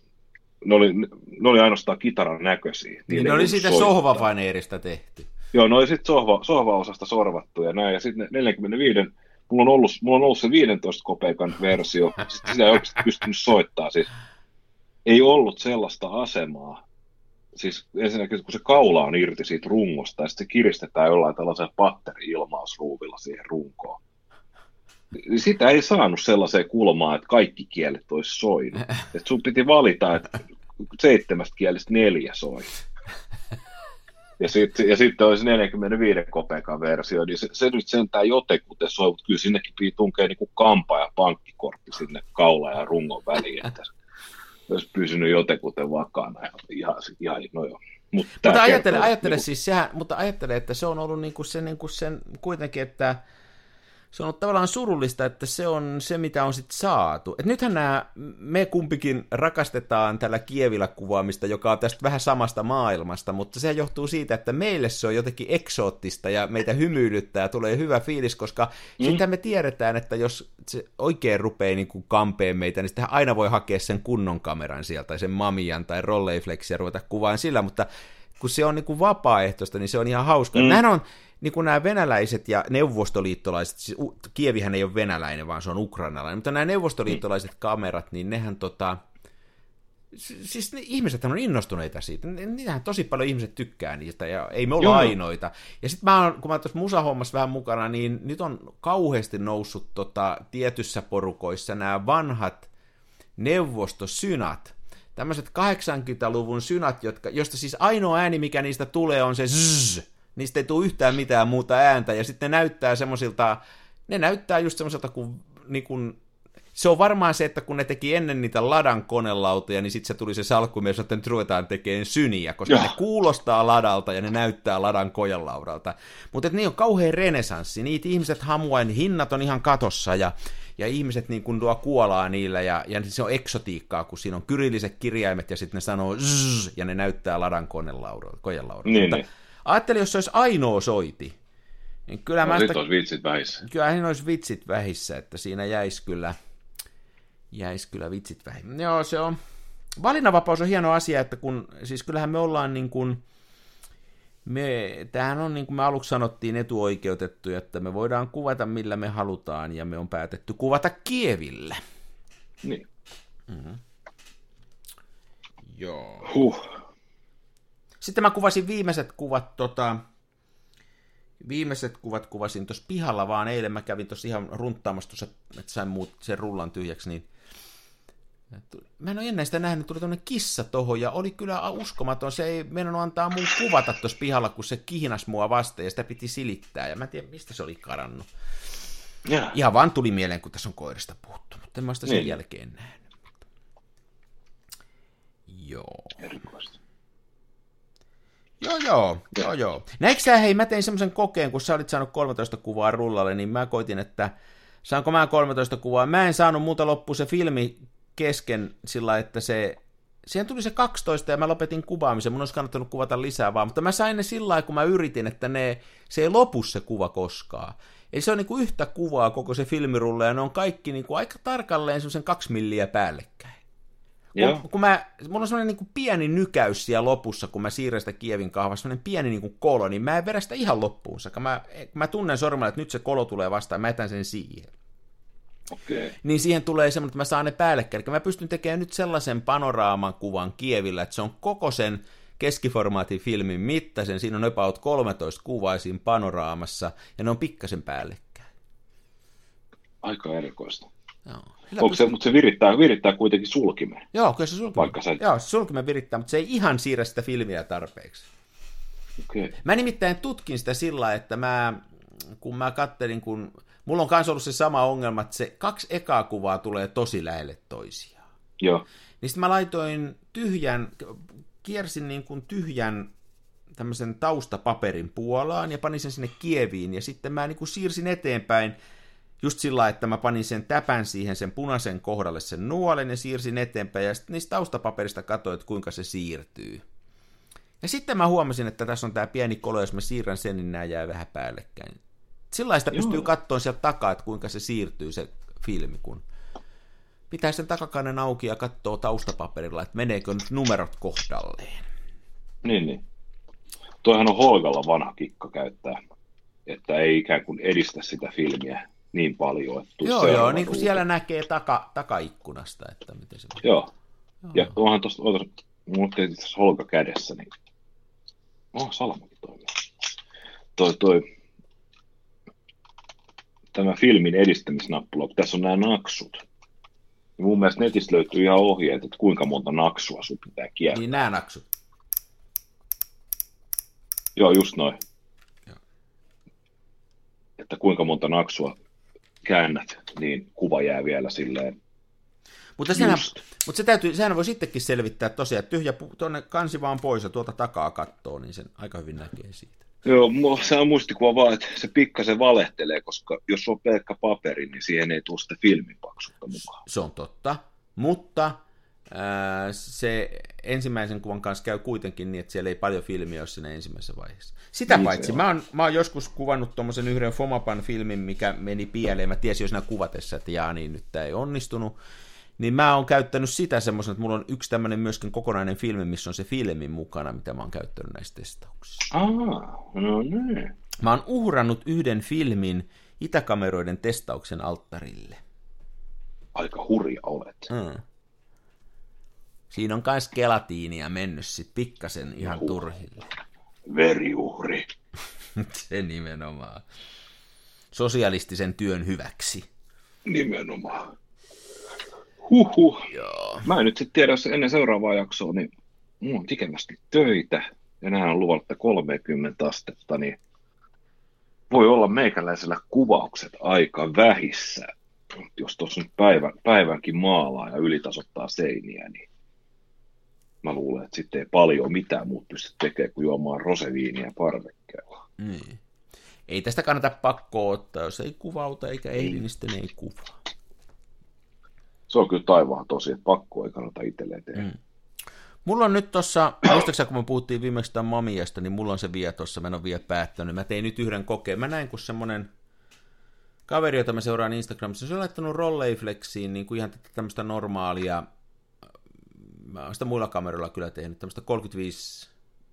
C: ne oli, ne oli ainoastaan kitaran näköisiä.
B: Niin ne oli siitä sohvafaneerista tehty.
C: Joo, no sitten sohva, sohvaosasta sorvattu ja näin. Ja sitten 45, mulla on, ollut, mulla on ollut se 15 kopeikan versio, sitä ei oikeasti pystynyt soittaa. Siis ei ollut sellaista asemaa, siis ensinnäkin kun se kaula on irti siitä rungosta ja sitten se kiristetään jollain tällaisella patteri-ilmausruuvilla siihen runkoon. Niin sitä ei saanut sellaiseen kulmaan, että kaikki kielet olisi soinut. Et sun piti valita, että seitsemästä kielestä neljä soi. Ja sitten ja sit olisi 45 kopeekan versio, niin se, se nyt sentään jotekuten soi, mutta kyllä sinnekin pitää tunkea niin kampa ja pankkikortti sinne kaula ja rungon väliin, että olisi pysynyt jotekuten vakaana. Ihan, ihan, no joo.
B: Mutta, mutta ajattele, ajattele niin kuin... siis sehän, mutta ajattele, että se on ollut niin kuin se, niin kuin sen kuitenkin, että se on ollut tavallaan surullista, että se on se, mitä on sitten saatu. Et nythän nämä, me kumpikin rakastetaan tällä Kievillä kuvaamista, joka on tästä vähän samasta maailmasta, mutta se johtuu siitä, että meille se on jotenkin eksoottista ja meitä hymyilyttää ja tulee hyvä fiilis, koska mm. sitten me tiedetään, että jos se oikein rupeaa niin kuin kampeen meitä, niin sitten aina voi hakea sen kunnon kameran sieltä, tai sen mamian tai rolleiflexia ruveta kuvaan sillä, mutta kun se on niin kuin vapaaehtoista, niin se on ihan hauska. Mm. Nämähän on, niin kuin nämä venäläiset ja neuvostoliittolaiset, siis Kievihän ei ole venäläinen, vaan se on ukrainalainen, mutta nämä neuvostoliittolaiset mm. kamerat, niin nehän tota, siis ne ihmiset on innostuneita siitä, niitähän tosi paljon ihmiset tykkää niistä, ja ei me olla Joo. ainoita. Ja sitten mä oon, kun mä oon tuossa musahommassa vähän mukana, niin nyt on kauheasti noussut tota, tietyssä porukoissa nämä vanhat neuvostosynat, tämmöiset 80-luvun synat, jotka, josta siis ainoa ääni, mikä niistä tulee, on se zzz, niistä ei tule yhtään mitään muuta ääntä, ja sitten ne näyttää semmoisilta, ne näyttää just semmoiselta kuin, niin kuin se on varmaan se, että kun ne teki ennen niitä ladan konelautoja, niin sitten se tuli se salkkumies, että nyt ruvetaan tekemään syniä, koska ja. ne kuulostaa ladalta ja ne näyttää ladan kojalaudalta. Mutta niin on kauhean renesanssi, niitä ihmiset hamuain, hinnat on ihan katossa ja, ja ihmiset niin kuin tuo kuolaa niillä ja, ja se on eksotiikkaa, kun siinä on kyrilliset kirjaimet ja sitten ne sanoo zzz, ja ne näyttää ladan kojalaudalta. Niin, Mutta, niin Ajattelin, jos se olisi ainoa soiti, niin kyllä no, mä
C: sitä... olisi vitsit vähissä.
B: Kyllä siinä olisi vitsit vähissä, että siinä jäisi kyllä, jäisi kyllä vitsit vähissä. Joo, se on... Valinnanvapaus on hieno asia, että kun, siis kyllähän me ollaan niin kuin, me, tämähän on niin kuin me aluksi sanottiin etuoikeutettu, että me voidaan kuvata millä me halutaan, ja me on päätetty kuvata Kieville.
C: Niin.
B: Mm-hmm. Joo.
C: Huh.
B: Sitten mä kuvasin viimeiset kuvat, tota, viimeiset kuvat kuvasin tuossa pihalla, vaan eilen mä kävin tuossa ihan runttaamassa tuossa, että sain muut sen rullan tyhjäksi, niin Mä en ole ennen sitä nähnyt, tuli tuonne kissa tohon ja oli kyllä uskomaton. Se ei mennyt antaa mun kuvata tuossa pihalla, kun se kihinas mua vastaan ja sitä piti silittää. Ja mä en tiedä, mistä se oli karannut. Ja. Ihan vaan tuli mieleen, kun tässä on koirista puhuttu, mutta en mä sitä sen niin. jälkeen nähnyt. Joo. Erikoista. Joo, joo, joo, joo. Näikö sä, hei, mä tein semmoisen kokeen, kun sä olit saanut 13 kuvaa rullalle, niin mä koitin, että saanko mä 13 kuvaa. Mä en saanut muuta loppu se filmi kesken sillä, että se, siihen tuli se 12 ja mä lopetin kuvaamisen. Mun olisi kannattanut kuvata lisää vaan, mutta mä sain ne sillä kun mä yritin, että ne, se ei lopu se kuva koskaan. Eli se on niin kuin yhtä kuvaa koko se filmirulle ja ne on kaikki niin kuin aika tarkalleen semmoisen kaksi milliä päällekkäin. Joo. Kun, kun mä, mulla on semmoinen niin pieni nykäys siellä lopussa, kun mä siirrän sitä Kievin kahvaa, semmoinen pieni niin kuin kolo, niin mä en vedä sitä ihan loppuun saakka. Mä, mä tunnen sormella, että nyt se kolo tulee vastaan, mä etän sen siihen.
C: Okei.
B: Niin siihen tulee semmoinen, että mä saan ne päällekkäin. Eli mä pystyn tekemään nyt sellaisen panoraaman kuvan Kievillä, että se on koko sen keskiformaatin filmin mittaisen. Siinä on about 13 kuvaa siinä panoraamassa, ja ne on pikkasen päällekkäin.
C: Aika erikoista.
B: Joo.
C: Onko se, mutta se virittää, virittää kuitenkin sulkimen.
B: Joo, kyllä se sulkimen,
C: Vaikka se-
B: Joo, se sulkimen virittää, mutta se ei ihan siirrä sitä filmiä tarpeeksi.
C: Okei.
B: Mä nimittäin tutkin sitä sillä, että mä, kun mä kattelin, kun mulla on myös ollut se sama ongelma, että se kaksi ekaa kuvaa tulee tosi lähelle toisiaan.
C: Joo.
B: Niin sitten mä laitoin tyhjän, kiersin niin kuin tyhjän tämmöisen taustapaperin Puolaan ja panin sen sinne Kieviin ja sitten mä niin kuin siirsin eteenpäin just sillä lailla, että mä panin sen täpän siihen sen punaisen kohdalle sen nuolen ja siirsin eteenpäin ja sitten niistä taustapaperista katsoin, että kuinka se siirtyy. Ja sitten mä huomasin, että tässä on tämä pieni kolo, jos mä siirrän sen, niin nämä jää vähän päällekkäin. Sillä sitä pystyy katsoa sieltä takaa, että kuinka se siirtyy se filmi, kun pitää sen takakannen auki ja katsoo taustapaperilla, että meneekö nyt numerot kohdalleen.
C: Niin, niin. Toihan on Holgalla vanha kikka käyttää, että ei ikään kuin edistä sitä filmiä niin paljon. Että
B: Joo, joo, niin kuin siellä näkee taka, takaikkunasta, että miten se...
C: Joo. Ja onhan tuosta, mulla on tietysti tässä Holga kädessä, niin... Oh, Salamakin toimii. Toi, toi, tämä filmin edistämisnappula, kun tässä on nämä naksut. Niin mun mielestä netistä löytyy ihan ohjeet, että kuinka monta naksua sun pitää kiertää.
B: Niin nämä naksut.
C: Joo, just noin.
B: Joo.
C: Että kuinka monta naksua käännät, niin kuva jää vielä silleen.
B: Mutta, sehän, mutta se täytyy, sehän voi sittenkin selvittää tosiaan, että tyhjä tuonne kansi vaan pois ja tuolta takaa kattoo, niin sen aika hyvin näkee siitä.
C: Joo, se on muistikuva vaan, että se pikkasen valehtelee, koska jos on pelkkä paperi, niin siihen ei tule sitä filmin paksuutta mukaan.
B: Se on totta, mutta se ensimmäisen kuvan kanssa käy kuitenkin niin, että siellä ei paljon filmiä ole siinä ensimmäisessä vaiheessa. Sitä
C: Niin
B: paitsi, mä oon, mä oon joskus kuvannut tuommoisen yhden Fomapan filmin, mikä meni pieleen. Mä tiesin jo siinä kuvatessa, että jaa niin, nyt tämä ei onnistunut. Niin mä oon käyttänyt sitä semmoisen, että mulla on yksi tämmöinen myöskin kokonainen filmi, missä on se filmi mukana, mitä mä oon käyttänyt näissä testauksissa.
C: Aa, no niin.
B: Mä oon uhrannut yhden filmin itäkameroiden testauksen alttarille.
C: Aika hurja olet.
B: Mm. Siinä on kans gelatiinia mennyt sit pikkasen ihan
C: Huhu.
B: turhille.
C: Veriuhri. <laughs>
B: Se nimenomaan. Sosialistisen työn hyväksi.
C: Nimenomaan.
B: Joo.
C: Mä en nyt sitten tiedä, jos ennen seuraavaa jaksoa, niin mulla on tekevästi töitä. Ja nämä on luvalla 30 astetta, niin voi olla meikäläisellä kuvaukset aika vähissä. Jos tuossa nyt päivän, päivänkin maalaa ja ylitasottaa seiniä, niin mä luulen, että sitten ei paljon mitään muut pysty tekemään kuin juomaan roseviiniä parvekkeella.
B: Niin. Ei tästä kannata pakkoa ottaa, jos ei kuvauta eikä ehdi, niin sitten ei kuvaa.
C: Se on kyllä taivaan tosi, että pakko ei kannata itselleen tehdä.
B: Mm. Mulla on nyt tossa, muistaakseni kun me puhuttiin viimeksi tämän Mamiasta, niin mulla on se vielä tossa, mä en ole vielä päättänyt. Mä tein nyt yhden kokeen. Mä näin, kun semmonen kaveri, jota mä seuraan Instagramissa, se on laittanut Rolleiflexiin niin kuin ihan tämmöistä normaalia, mä oon sitä muilla kameroilla kyllä tehnyt, tämmöistä 35,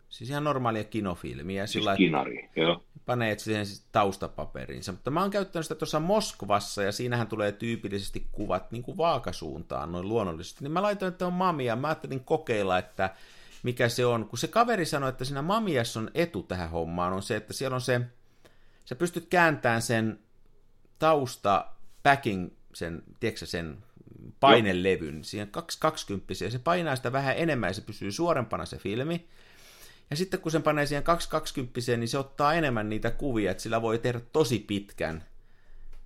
B: siis ihan normaalia kinofilmiä.
C: Siis
B: Sillä
C: kinari, joo.
B: panee siihen taustapaperiinsa. Mutta mä oon käyttänyt sitä tuossa Moskovassa, ja siinähän tulee tyypillisesti kuvat niin kuin vaakasuuntaan noin luonnollisesti. Niin mä laitoin, että on mamia. Mä ajattelin kokeilla, että mikä se on. Kun se kaveri sanoi, että siinä mamiassa on etu tähän hommaan, on se, että siellä on se, sä pystyt kääntämään sen tausta backing, sen, tiedätkö, sen painelevyn, siihen 220 ja se painaa sitä vähän enemmän ja se pysyy suorempana se filmi. Ja sitten kun sen panee siihen 220, niin se ottaa enemmän niitä kuvia, että sillä voi tehdä tosi pitkän,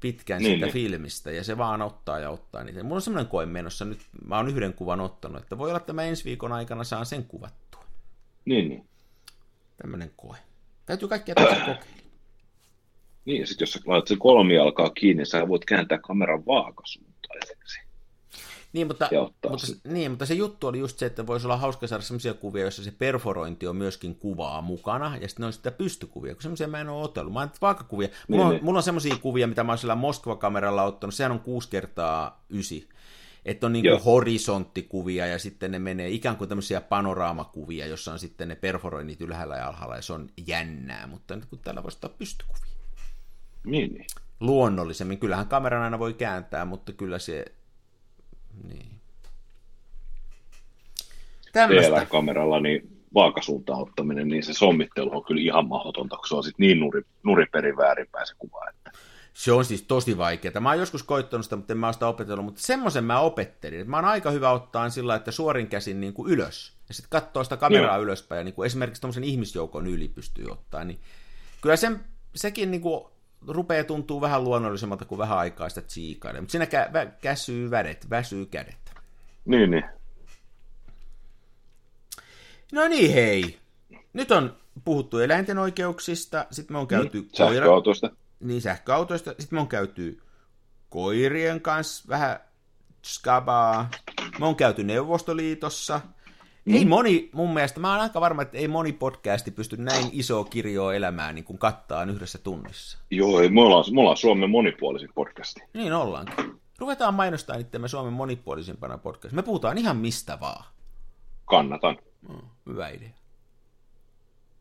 B: pitkän
C: Niin,
B: siitä
C: niin.
B: filmistä, ja se vaan ottaa ja ottaa niitä. Mulla on semmoinen koe menossa nyt, mä oon yhden kuvan ottanut, että voi olla, että mä ensi viikon aikana saan sen kuvattua.
C: Niin, niin.
B: Tämmöinen koe. Täytyy kaikkia tässä kokeilla.
C: Niin, ja sitten jos sä laitat sen kolmijalkaa kiinni, sä voit kääntää kameran vaakasuuntaiseksi.
B: Niin mutta, mutta,
C: sen.
B: niin, mutta se juttu oli just se, että voisi olla hauska saada sellaisia kuvia, joissa se perforointi on myöskin kuvaa mukana, ja sitten ne on sitä pystykuvia, kun semmoisia mä en ole otellut. Mä oon vaakakuvia. Mulla,
C: Niin,
B: on,
C: niin.
B: mulla on semmoisia kuvia, mitä mä oon sillä Moskva-kameralla ottanut, sehän on 6 kertaa 9. Että on niin kuin horisonttikuvia ja sitten ne menee ikään kuin tämmöisiä panoraamakuvia, jossa on sitten ne perforoinnit ylhäällä ja alhaalla ja se on jännää, mutta nyt kun täällä voisi ottaa pystykuvia.
C: Niin, niin.
B: luonnollisemmin. Kyllähän kameran aina voi kääntää, mutta kyllä se... Niin.
C: Tämmöistä. kameralla niin vaakasuuntaan ottaminen, niin se sommittelu on kyllä ihan mahdotonta, kun se on sitten niin nuri, nuriperin väärinpäin se kuva. Että...
B: Se on siis tosi vaikeaa. Mä oon joskus koittanut sitä, mutta en mä sitä opetellut, mutta semmoisen mä opettelin. Mä oon aika hyvä ottaa sillä, että suorin käsin niin kuin ylös. Ja sitten katsoo sitä kameraa Joo. ylöspäin, ja niin kuin esimerkiksi tuommoisen ihmisjoukon yli pystyy ottaa. Niin kyllä sen, sekin niin kuin rupeaa tuntuu vähän luonnollisemmalta kuin vähän aikaa sitä. Mutta siinä kä- vä- käsyy vädet, väsyy kädet.
C: Niin, niin.
B: No niin, hei. Nyt on puhuttu eläinten oikeuksista, sitten me on käyty
C: mm, koira... Sähköautoista.
B: Niin, sähköautoista. Sitten me on käyty koirien kanssa vähän skabaa. Me on käyty Neuvostoliitossa. Ei moni, mun mielestä, mä oon aika varma, että ei moni podcasti pysty näin iso kirjoa elämää niin kuin kattaa yhdessä tunnissa.
C: Joo, me ollaan, me ollaan Suomen monipuolisin podcasti.
B: Niin ollaankin. Ruvetaan mainostaa me Suomen monipuolisimpana podcast. Me puhutaan ihan mistä vaan.
C: Kannatan.
B: Mm, hyvä idea.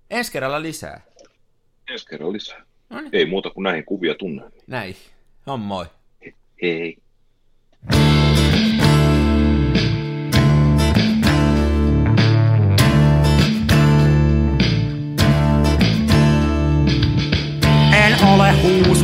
B: Ensi kerralla lisää.
C: Ensi kerralla lisää. Noniin. Ei muuta kuin näihin kuvia tunne.
B: Näin. On moi.
C: He, hei.